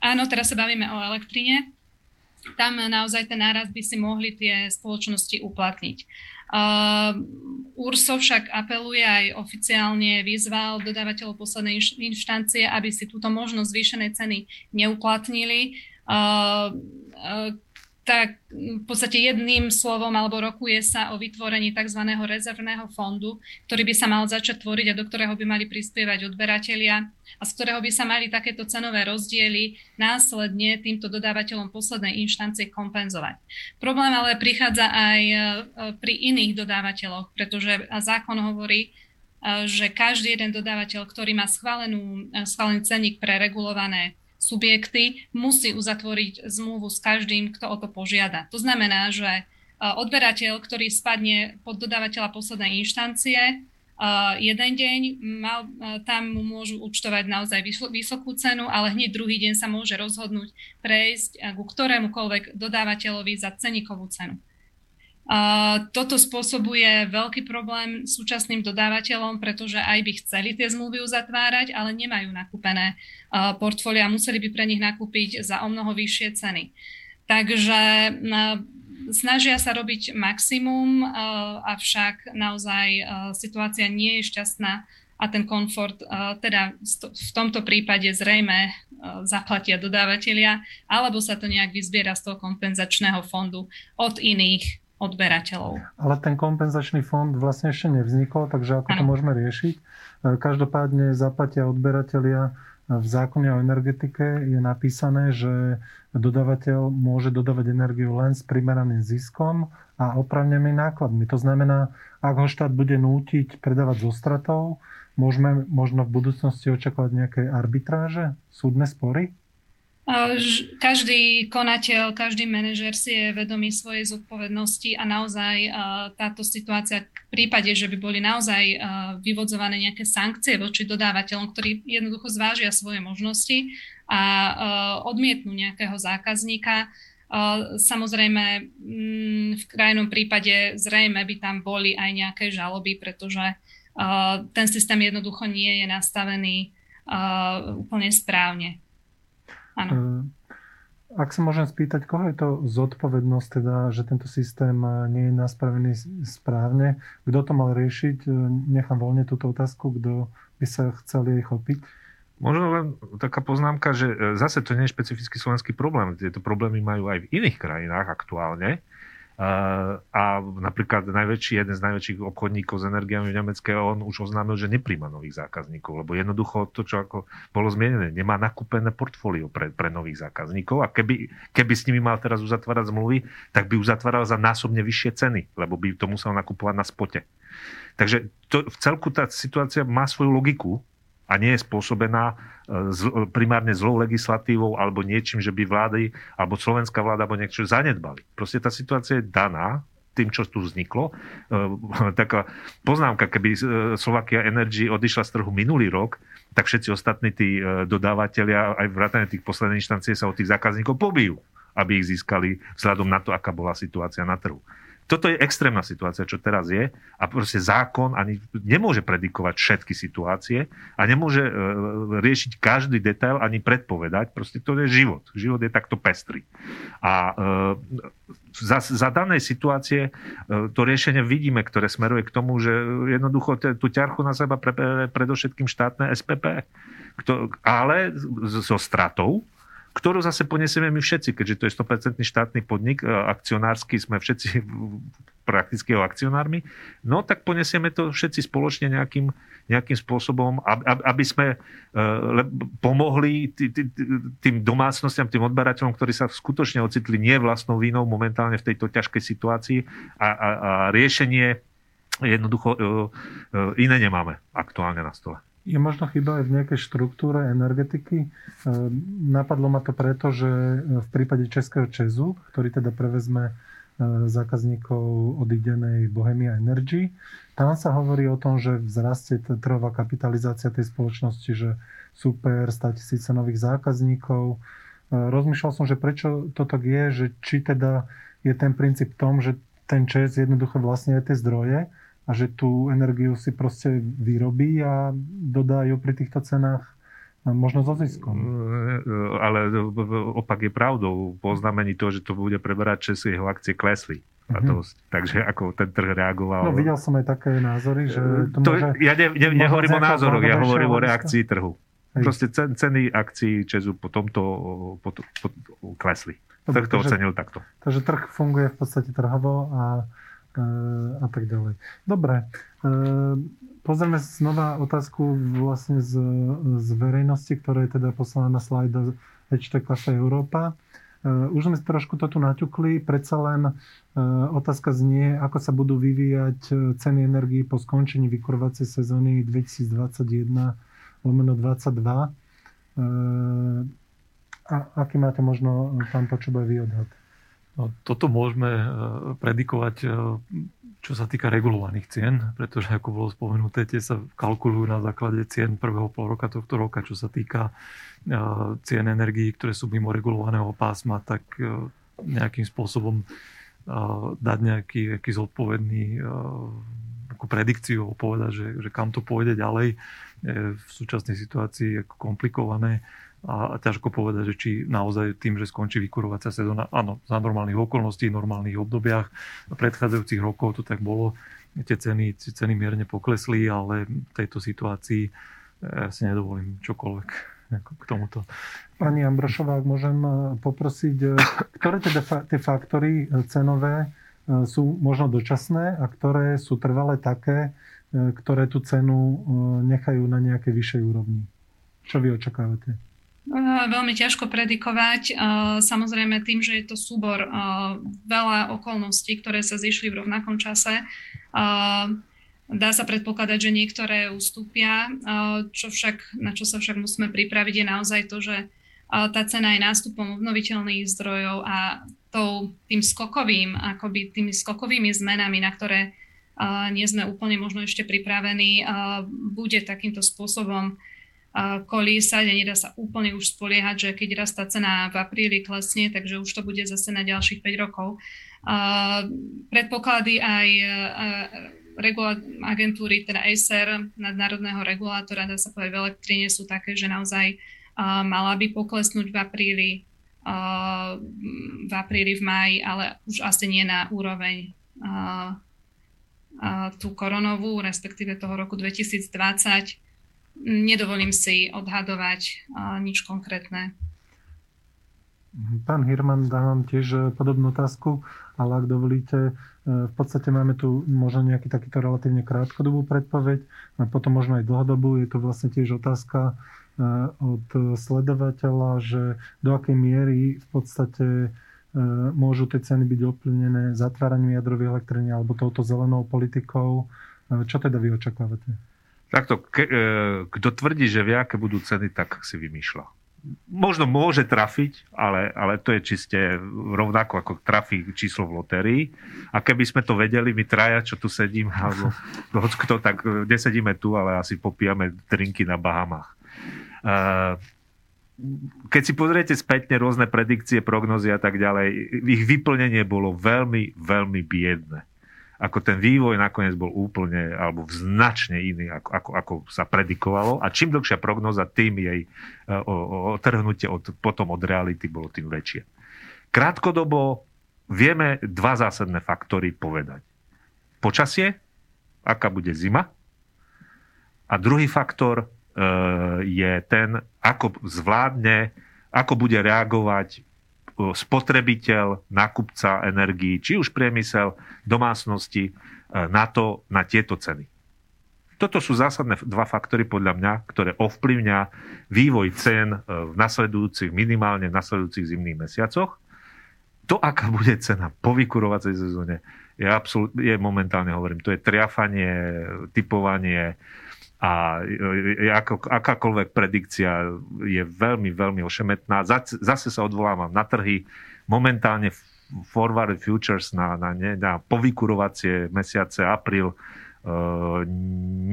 Áno, teraz sa bavíme o elektrine. tam naozaj ten náraz by si mohli tie spoločnosti uplatniť. Uh, URSO však apeluje aj oficiálne, vyzval dodávateľov poslednej inštancie, aby si túto možnosť zvýšenej ceny neuplatnili. Tak v podstate jedným slovom alebo rokuje sa o vytvorení tzv. rezervného fondu, ktorý by sa mal začať tvoriť a do ktorého by mali prispievať odberatelia a z ktorého by sa mali takéto cenové rozdiely následne týmto dodávateľom poslednej inštancie kompenzovať. Problém ale prichádza aj e, pri iných dodávateľoch, pretože zákon hovorí, e, že každý jeden dodávateľ, ktorý má schválenú, e, schválený cenník pre regulované subjekty musí uzatvoriť zmluvu s každým, kto o to požiada. To znamená, že e, odberateľ, ktorý spadne pod dodávateľa poslednej inštancie, e, jeden deň mal, e, tam mu môžu účtovať naozaj vysokú cenu, ale hneď druhý deň sa môže rozhodnúť prejsť ku ktorémukoľvek dodávateľovi za ceníkovú cenu. Toto spôsobuje veľký problém súčasným dodávateľom, pretože aj by chceli tie zmluvy uzatvárať, ale nemajú nakúpené portfólia a museli by pre nich nakúpiť za o mnoho vyššie ceny. Takže snažia sa robiť maximum, avšak naozaj situácia nie je šťastná a ten komfort teda v tomto prípade zrejme zaplatia dodávateľia, alebo sa to nejak vyzbiera z toho kompenzačného fondu od iných odberateľov. Ale ten kompenzačný fond vlastne ešte nevznikol, takže ako ano. to môžeme riešiť? E, každopádne zaplatia odberatelia v zákone o energetike je napísané, že dodávateľ môže dodávať energiu len s primeraným ziskom a opravnenými nákladmi. To znamená, ak ho štát bude nútiť predávať zo stratou, môžeme možno v budúcnosti očakávať nejaké arbitráže, súdne spory? Každý konateľ, každý manažer si je vedomý svojej zodpovednosti a naozaj táto situácia v prípade, že by boli naozaj vyvodzované nejaké sankcie voči dodávateľom, ktorí jednoducho zvážia svoje možnosti a odmietnú nejakého zákazníka, Samozrejme, mm, v krajnom prípade zrejme by tam boli aj nejaké žaloby, pretože ten systém jednoducho nie je nastavený úplne správne. Áno. Eh, ak sa môžem spýtať, koho je to zodpovednosť, teda, že tento systém eh, nie je naspravený správne? Kto to mal riešiť? Eh, nechám voľne túto otázku, kto by sa chcel jej chopiť. Možno len taká poznámka, že zase to nie je špecifický slovenský problém. Tieto problémy majú aj v iných krajinách aktuálne. A napríklad najväčší, jeden z najväčších obchodníkov s energiami v Nemecké, on už oznámil, že nepríjma nových zákazníkov, lebo jednoducho to, čo ako bolo zmienené, nemá nakúpené portfólio pre, pre nových zákazníkov a keby, keby s nimi mal teraz uzatvárať zmluvy, tak by uzatváral za násobne vyššie ceny, lebo by to musel nakupovať na spote. Takže to, v celku tá situácia má svoju logiku, a nie je spôsobená e, primárne zlou legislatívou alebo niečím, že by vlády alebo slovenská vláda alebo niečo zanedbali. Proste tá situácia je daná tým, čo tu vzniklo. E, taká poznámka, keby e, Slovakia Energy odišla z trhu minulý rok, tak všetci ostatní tí dodávateľia, aj vrátane tých posledných inštancií sa od tých zákazníkov pobijú, aby ich získali vzhľadom na to, aká bola situácia na trhu. Toto je extrémna situácia, čo teraz je a proste zákon ani nemôže predikovať všetky situácie a nemôže e, riešiť každý detail ani predpovedať. Proste to je život. Život je takto pestrý. A e, za, za danej situácie e, to riešenie vidíme, ktoré smeruje k tomu, že jednoducho tú ťarchu na seba pre, pre, predovšetkým štátne SPP. Kto, ale so stratou, ktorú zase ponesieme my všetci, keďže to je 100% štátny podnik, e, akcionársky sme všetci prakticky akcionármi, no tak ponesieme to všetci spoločne nejakým, nejakým spôsobom, aby sme e, pomohli tým domácnostiam, tým odberateľom, ktorí sa skutočne ocitli nie vlastnou vínou momentálne v tejto ťažkej situácii a, a, a riešenie jednoducho e, iné nemáme aktuálne na stole. Je možno chyba aj v nejakej štruktúre energetiky. E, napadlo ma to preto, že v prípade Českého Česu, ktorý teda prevezme e, zákazníkov odidenej Bohemia Energy, tam sa hovorí o tom, že vzrastie trhová kapitalizácia tej spoločnosti, že super, 100 tisíce nových zákazníkov. E, rozmýšľal som, že prečo to tak je, že či teda je ten princíp tom, že ten ČES jednoducho vlastne aj tie zdroje, a že tú energiu si proste vyrobí a dodá ju pri týchto cenách Možno so ziskom. Ale opak je pravdou. Po oznámení toho, že to bude preberať čas, jeho akcie klesli. A to, mm-hmm. Takže ako ten trh reagoval. No videl som aj také názory, že to, to môže, Ja ne, ne, nehovorím o názoroch, ja hovorím o reakcii trhu. Hej. Proste ceny akcií Česu po tomto po, po, po, klesli. Trh to ocenil takto. Takže trh funguje v podstate trhovo a, e, a tak ďalej. Dobre. E, pozrieme znova otázku vlastne z, z verejnosti, ktorá je teda poslaná na slajda Ečte Kafe Európa. E, už sme trošku to tu naťukli, predsa len otázka znie, ako sa budú vyvíjať ceny energii po skončení vykurovacej sezóny 2021 lomeno 22 a aký máte možno, pán Počuba, výodhad? No, toto môžeme e, predikovať, e, čo sa týka regulovaných cien, pretože ako bolo spomenuté, tie sa kalkulujú na základe cien prvého pol roka tohto roka. Čo sa týka e, cien energií, ktoré sú mimo regulovaného pásma, tak nejakým spôsobom dať nejaký, nejaký zodpovedný akú predikciu, povedať, že, že kam to pôjde ďalej, v súčasnej situácii ako komplikované a ťažko povedať, že či naozaj tým, že skončí vykurovacia sezóna, áno, za normálnych okolností, normálnych obdobiach predchádzajúcich rokov to tak bolo, tie ceny, tie ceny mierne poklesli, ale v tejto situácii ja si nedovolím čokoľvek k tomuto. Pani Ambrošová, ak môžem e, poprosiť, e, ktoré teda tie faktory e, cenové sú možno dočasné a ktoré sú trvalé také, ktoré tú cenu nechajú na nejakej vyššej úrovni? Čo vy očakávate? Veľmi ťažko predikovať. Samozrejme tým, že je to súbor veľa okolností, ktoré sa zišli v rovnakom čase, dá sa predpokladať, že niektoré ustúpia. Čo však, na čo sa však musíme pripraviť je naozaj to, že tá cena je nástupom obnoviteľných zdrojov a tou, tým skokovým, akoby tými skokovými zmenami, na ktoré nie sme úplne možno ešte pripravení, bude takýmto spôsobom kolísať a nedá sa úplne už spoliehať, že keď raz tá cena v apríli klesne, takže už to bude zase na ďalších 5 rokov. Predpoklady aj agentúry, teda Acer, nadnárodného regulátora, dá sa povedať, v elektrine sú také, že naozaj mala by poklesnúť v apríli, v apríli, v maji, ale už asi nie na úroveň tú koronovú, respektíve toho roku 2020 nedovolím si odhadovať nič konkrétne. Pán Hirman, dávam tiež e, podobnú otázku, ale ak dovolíte, e, v podstate máme tu možno nejaký takýto relatívne krátkodobú predpoveď, a potom možno aj dlhodobú. Je to vlastne tiež otázka od sledovateľa, že do akej miery v podstate môžu tie ceny byť ovplyvnené zatváraním jadrových elektrární alebo touto zelenou politikou. Čo teda vy očakávate? Takto, ke, e, kto tvrdí, že vie, aké budú ceny, tak si vymýšľa. Možno môže trafiť, ale, ale to je čiste rovnako ako trafí číslo v lotérii. A keby sme to vedeli, my traja, čo tu sedím, alebo kto, tak nesedíme tu, ale asi popijame drinky na Bahamách. E, keď si pozriete spätne rôzne predikcie, prognozy a tak ďalej, ich vyplnenie bolo veľmi, veľmi biedne ako ten vývoj nakoniec bol úplne alebo značne iný, ako, ako, ako sa predikovalo. A čím dlhšia prognoza, tým jej e, otrhnutie od, potom od reality bolo tým väčšie. Krátkodobo vieme dva zásadné faktory povedať. Počasie, aká bude zima. A druhý faktor je ten, ako zvládne, ako bude reagovať spotrebiteľ, nákupca energií, či už priemysel, domácnosti, e, na to, na tieto ceny. Toto sú zásadné dva faktory podľa mňa, ktoré ovplyvňa vývoj cien v nasledujúcich, minimálne v nasledujúcich zimných mesiacoch. To, aká bude cena po vykurovacej sezóne, je, absolút, je momentálne, hovorím, to je triafanie, typovanie, a ako, akákoľvek predikcia je veľmi, veľmi ošemetná. Zase sa odvolávam na trhy. Momentálne forward futures na, na, ne, na povykurovacie mesiace apríl e,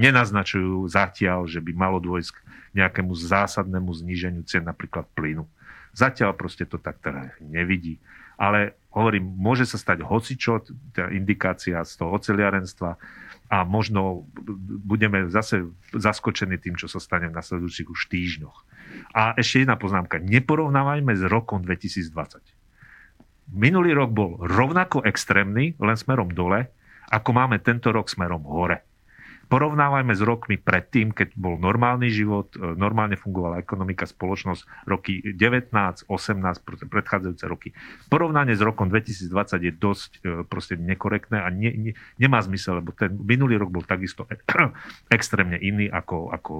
nenaznačujú zatiaľ, že by malo dôjsť k nejakému zásadnému zníženiu cien napríklad plynu. Zatiaľ proste to tak teda nevidí. ale hovorím, môže sa stať hocičo, tá indikácia z toho oceliarenstva a možno budeme zase zaskočení tým, čo sa stane v nasledujúcich už týždňoch. A ešte jedna poznámka. Neporovnávajme s rokom 2020. Minulý rok bol rovnako extrémny, len smerom dole, ako máme tento rok smerom hore. Porovnávajme s rokmi predtým, keď bol normálny život, e, normálne fungovala ekonomika, spoločnosť, roky 19, 18, predchádzajúce roky. Porovnanie s rokom 2020 je dosť e, proste nekorektné a ne, ne, nemá zmysel, lebo ten minulý rok bol takisto extrémne iný, ako, ako,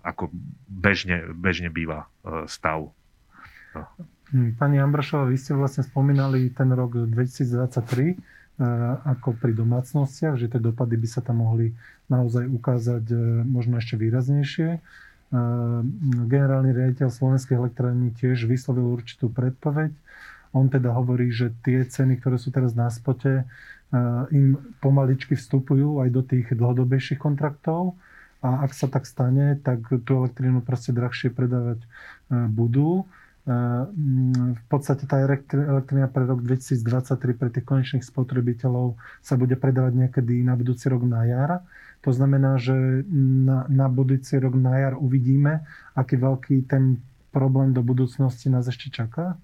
ako bežne, bežne býva e, stav. No. Hm, pani Ambrašová, vy ste vlastne spomínali ten rok 2023 ako pri domácnostiach, že tie dopady by sa tam mohli naozaj ukázať e, možno ešte výraznejšie. E, generálny riaditeľ Slovenskej elektrárny tiež vyslovil určitú predpoveď. On teda hovorí, že tie ceny, ktoré sú teraz na spote, e, im pomaličky vstupujú aj do tých dlhodobejších kontraktov a ak sa tak stane, tak tú elektrínu proste drahšie predávať budú. V podstate tá elektrina pre rok 2023 pre tých konečných spotrebiteľov sa bude predávať niekedy na budúci rok na jar to znamená, že na, na budúci rok na jar uvidíme, aký veľký ten problém do budúcnosti nás ešte čaká?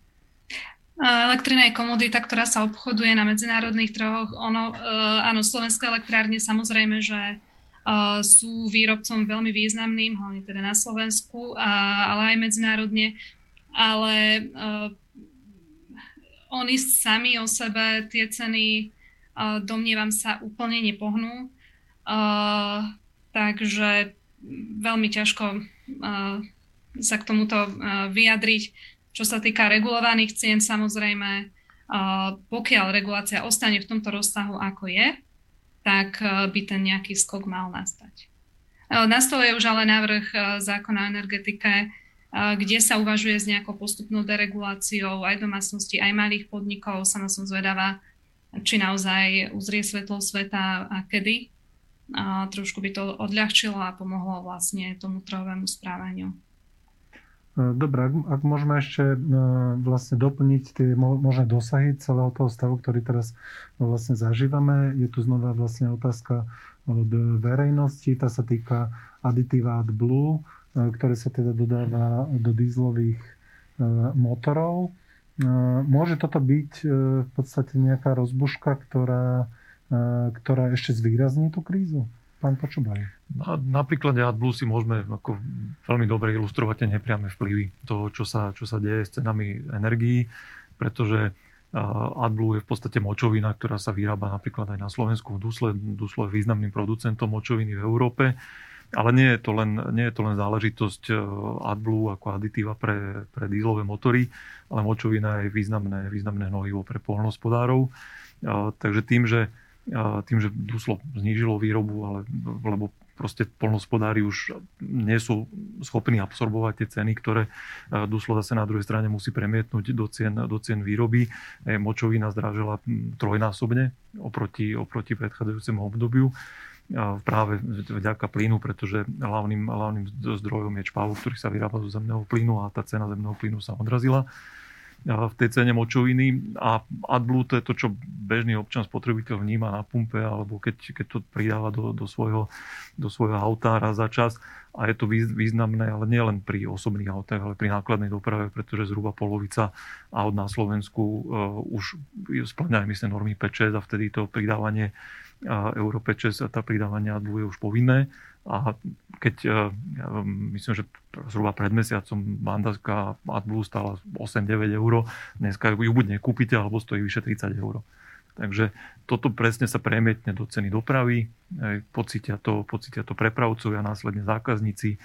Elektrina je komodita, ktorá sa obchoduje na medzinárodných trhoch. Ono, áno, slovenské elektrárne samozrejme, že sú výrobcom veľmi významným, hlavne teda na Slovensku, ale aj medzinárodne. Ale oni sami o sebe tie ceny, domnievam sa, úplne nepohnú. Uh, takže veľmi ťažko uh, sa k tomuto uh, vyjadriť. Čo sa týka regulovaných cien, samozrejme, uh, pokiaľ regulácia ostane v tomto rozsahu, ako je, tak uh, by ten nejaký skok mal nastať. Uh, na stole je už ale návrh uh, zákona o energetike, uh, kde sa uvažuje s nejakou postupnou dereguláciou aj domácnosti, aj malých podnikov. Sama som zvedavá, či naozaj uzrie svetlo sveta a kedy a trošku by to odľahčilo a pomohlo vlastne tomu trhovému správaniu. E, dobre, ak, ak môžeme ešte e, vlastne doplniť tie možné dosahy celého toho stavu, ktorý teraz vlastne zažívame, je tu znova vlastne otázka od verejnosti, tá sa týka aditíva AdBlue, e, ktoré sa teda dodáva do dízlových motorov. Môže toto byť v podstate nejaká rozbuška, ktorá ktorá ešte zvýrazní tú krízu? Pán Počubaj. Na, napríklad AdBlue si môžeme ako veľmi dobre ilustrovať tie nepriame vplyvy toho, čo sa, čo sa deje s cenami energií, pretože AdBlue je v podstate močovina, ktorá sa vyrába napríklad aj na Slovensku. Dusle, Duslo je významným producentom močoviny v Európe, ale nie je to len, nie je to len záležitosť AdBlue ako aditíva pre, pre dílové motory, ale močovina je významné, významné hnojivo pre polnohospodárov. Takže tým, že tým, že Duslo znížilo výrobu, ale, lebo proste polnospodári už nie sú schopní absorbovať tie ceny, ktoré Duslo zase na druhej strane musí premietnúť do cien, do cien výroby. E, močovina zdražila trojnásobne oproti, oproti predchádzajúcemu obdobiu práve vďaka plynu, pretože hlavným, hlavným zdrojom je čpavok, ktorý sa vyrába zo zemného plynu a tá cena zemného plynu sa odrazila v tej cene močoviny. A AdBlue to je to, čo bežný občan spotrebiteľ vníma na pumpe alebo keď, keď to pridáva do, do, svojho, do svojho auta raz za čas. A je to významné, ale nie len pri osobných autách, ale pri nákladnej doprave, pretože zhruba polovica aut na Slovensku uh, už splňa emisné normy 5 a vtedy to pridávanie uh, Euro 5 a tá pridávanie AdBlue je už povinné a keď, e, ja myslím, že zhruba pred mesiacom bandazka AdBlue stála 8-9 eur, dneska ju buď nekúpite, alebo stojí vyše 30 eur. Takže toto presne sa premietne do ceny dopravy, pocitia to, pocitia to prepravcovia, následne zákazníci.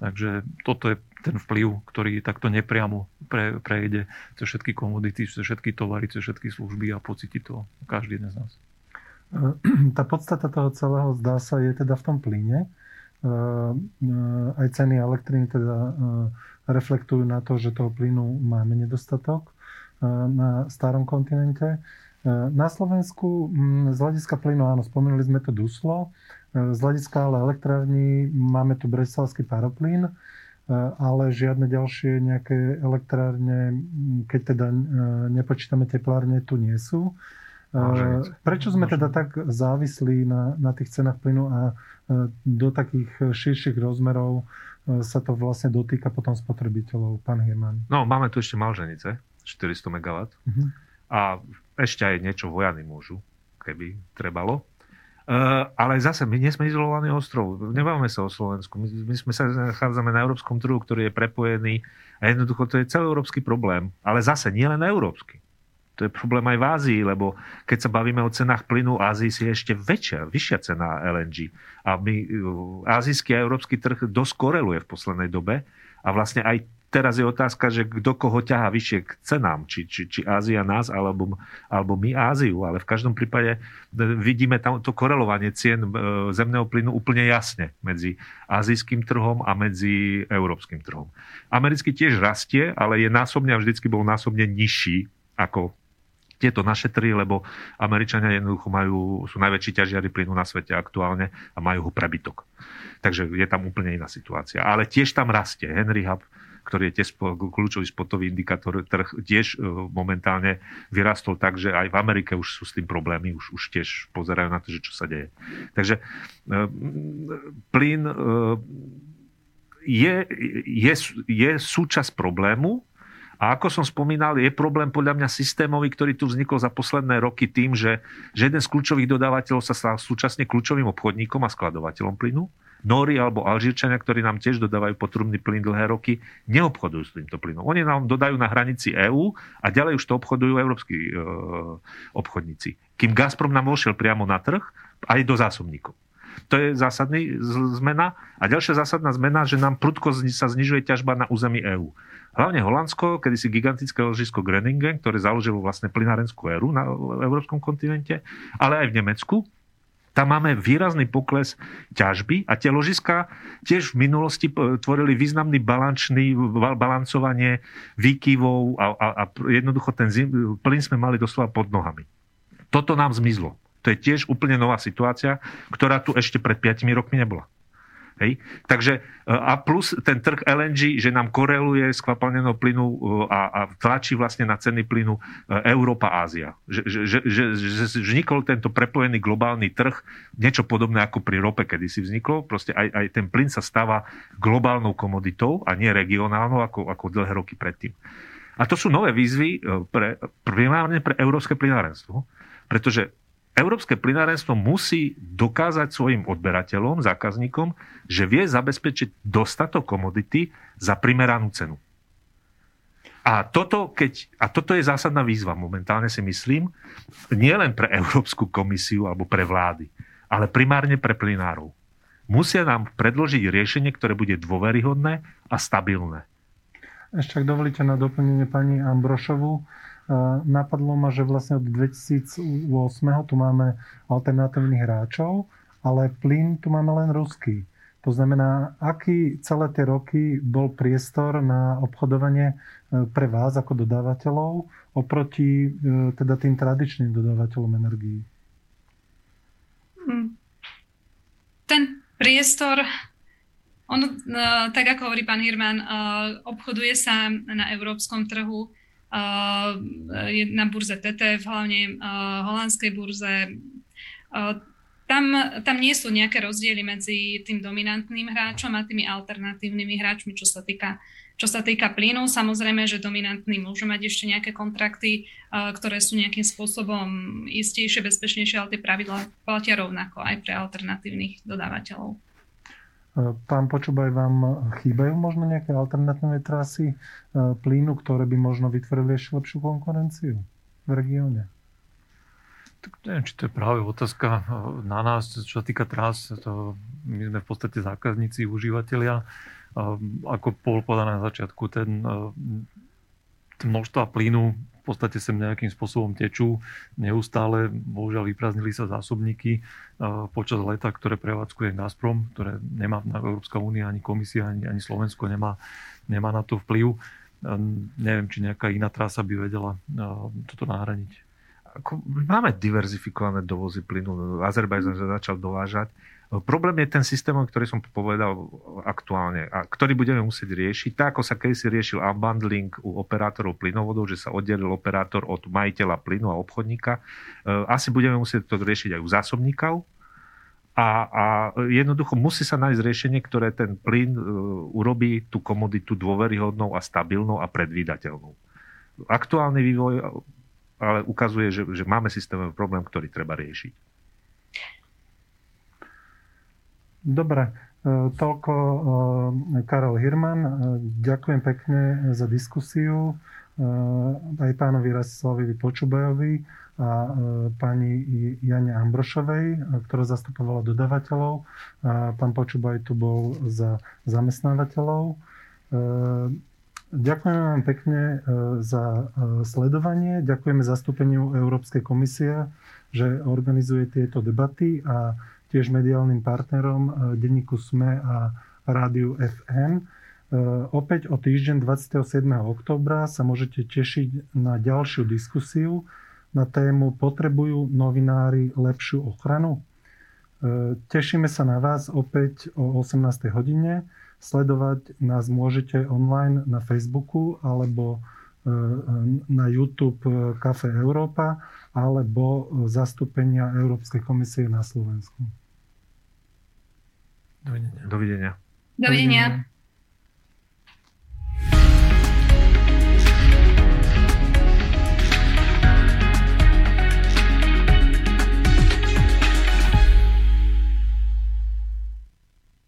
Takže toto je ten vplyv, ktorý takto nepriamo pre, prejde cez všetky komodity, cez všetky tovary, cez všetky služby a pocíti to každý jeden z nás. Tá podstata toho celého zdá sa je teda v tom plyne. Aj ceny elektriny teda reflektujú na to, že toho plynu máme nedostatok na starom kontinente. Na Slovensku z hľadiska plynu, áno, spomenuli sme to Duslo, z hľadiska ale elektrární máme tu Breslavský paroplyn, ale žiadne ďalšie nejaké elektrárne, keď teda nepočítame teplárne, tu nie sú. Prečo sme teda tak závislí na, na tých cenách plynu a do takých širších rozmerov sa to vlastne dotýka potom spotrebiteľov, pán Hirman? No, máme tu ešte Malženice, 400 MW. Uh-huh. A ešte aj niečo vojany môžu, keby trebalo. Uh, ale zase, my nie sme izolovaný ostrov. Nebávame sa o Slovensku. My, my sme sa nachádzame na európskom trhu, ktorý je prepojený a jednoducho to je celoeurópsky problém. Ale zase nie len európsky. To je problém aj v Ázii, lebo keď sa bavíme o cenách plynu, Ázii si je ešte väčšia, vyššia cena LNG. A my, azijský a európsky trh dosť koreluje v poslednej dobe a vlastne aj teraz je otázka, že kto koho ťahá vyššie k cenám, či, či, či Ázia nás, alebo, alebo my Áziu. Ale v každom prípade e, vidíme tam to korelovanie cien e, zemného plynu úplne jasne medzi azijským trhom a medzi európskym trhom. Americký tiež rastie, ale je násobne a vždycky bol násobne nižší ako tieto naše trhy, lebo Američania jednoducho majú, sú najväčší ťažiari plynu na svete aktuálne a majú ho prebytok. Takže je tam úplne iná situácia. Ale tiež tam rastie. Henry Hub ktorý je tiež kľúčový spotový indikátor, trh tiež e, momentálne vyrastol tak, že aj v Amerike už sú s tým problémy, už, už tiež pozerajú na to, že čo sa deje. Takže e, plyn e, je, je, je súčasť problému, a ako som spomínal, je problém podľa mňa systémový, ktorý tu vznikol za posledné roky tým, že, že jeden z kľúčových dodávateľov sa stal súčasne kľúčovým obchodníkom a skladovateľom plynu Nóri alebo Alžírčania, ktorí nám tiež dodávajú potrubný plyn dlhé roky, neobchodujú s týmto plynom. Oni nám dodajú na hranici EÚ a ďalej už to obchodujú európsky e, obchodníci. Kým Gazprom nám vošiel priamo na trh aj do zásobníkov. To je zásadný zmena. A ďalšia zásadná zmena, že nám prudko sa znižuje ťažba na území EÚ. Hlavne Holandsko, kedysi gigantické ložisko Groningen, ktoré založilo vlastne plynárenskú éru na európskom kontinente, ale aj v Nemecku, tam máme výrazný pokles ťažby a tie ložiska tiež v minulosti tvorili významný balančný, balancovanie výkyvov a, a, a jednoducho ten zim, plyn sme mali doslova pod nohami. Toto nám zmizlo. To je tiež úplne nová situácia, ktorá tu ešte pred 5 rokmi nebola. Hej? Takže e, a plus ten trh LNG, že nám koreluje s kvapalnenou plynu e, a, a tlačí vlastne na ceny plynu e, Európa, Ázia. Že, že, že, že vznikol tento prepojený globálny trh, niečo podobné ako pri rope kedy si vzniklo. Proste aj, aj ten plyn sa stáva globálnou komoditou a nie regionálnou ako, ako dlhé roky predtým. A to sú nové výzvy pre, primárne pre európske plynárenstvo, pretože Európske plynárenstvo musí dokázať svojim odberateľom, zákazníkom, že vie zabezpečiť dostatok komodity za primeranú cenu. A toto, keď, a toto je zásadná výzva momentálne si myslím, nie len pre Európsku komisiu alebo pre vlády, ale primárne pre plynárov. Musia nám predložiť riešenie, ktoré bude dôveryhodné a stabilné. Ešte ak dovolíte na doplnenie pani Ambrošovu, napadlo ma, že vlastne od 2008 tu máme alternatívnych hráčov, ale plyn tu máme len ruský. To znamená, aký celé tie roky bol priestor na obchodovanie e, pre vás ako dodávateľov oproti e, teda tým tradičným dodávateľom energií? Hm. Ten priestor, on, e, tak ako hovorí pán Hirman, obchoduje sa na európskom trhu na burze TTF, hlavne holandskej burze. Tam, tam nie sú nejaké rozdiely medzi tým dominantným hráčom a tými alternatívnymi hráčmi, čo sa týka čo sa týka plynu, samozrejme, že dominantní môžu mať ešte nejaké kontrakty, ktoré sú nejakým spôsobom istejšie, bezpečnejšie, ale tie pravidlá platia rovnako aj pre alternatívnych dodávateľov. Pán Počubaj, vám chýbajú možno nejaké alternatívne trasy e, plynu, ktoré by možno vytvorili ešte lepšiu konkurenciu v regióne? Tak neviem, či to je práve otázka e, na nás, čo sa týka tras. To my sme v podstate zákazníci, užívateľia. E, ako bol podané na začiatku, ten, ten množstva plynu podstate sem nejakým spôsobom tečú neustále. Bohužiaľ vyprázdnili sa zásobníky počas leta, ktoré prevádzkuje Gazprom, ktoré nemá na Európska únia, ani komisia, ani, ani Slovensko nemá, nemá na to vplyv. Neviem, či nejaká iná trasa by vedela toto nahraniť. Máme diverzifikované dovozy plynu. Azerbajdzan sa začal dovážať Problém je ten systém, ktorý som povedal aktuálne a ktorý budeme musieť riešiť. Tak, ako sa kedysi riešil unbundling u operátorov plynovodov, že sa oddelil operátor od majiteľa plynu a obchodníka, e, asi budeme musieť to riešiť aj u zásobníkov. A, a jednoducho musí sa nájsť riešenie, ktoré ten plyn e, urobí tú komoditu dôveryhodnou a stabilnou a predvídateľnou. Aktuálny vývoj ale ukazuje, že, že máme systémový problém, ktorý treba riešiť. Dobre, e, toľko e, Karol Hirman. E, ďakujem pekne za diskusiu aj pánovi Rastislavovi Počubajovi a pani Jane Ambrošovej, ktorá zastupovala dodávateľov. Pán Počubaj tu bol za zamestnávateľov. Ďakujeme vám pekne za sledovanie. Ďakujeme zastúpeniu Európskej komisie, že organizuje tieto debaty a tiež mediálnym partnerom e, denníku SME a rádiu FM. E, opäť o týždeň 27. oktobra sa môžete tešiť na ďalšiu diskusiu na tému Potrebujú novinári lepšiu ochranu? E, tešíme sa na vás opäť o 18. hodine. Sledovať nás môžete online na Facebooku alebo na YouTube Café Európa alebo zastúpenia Európskej komisie na Slovensku. Dovidenia. Dovidenia. Dovidenia.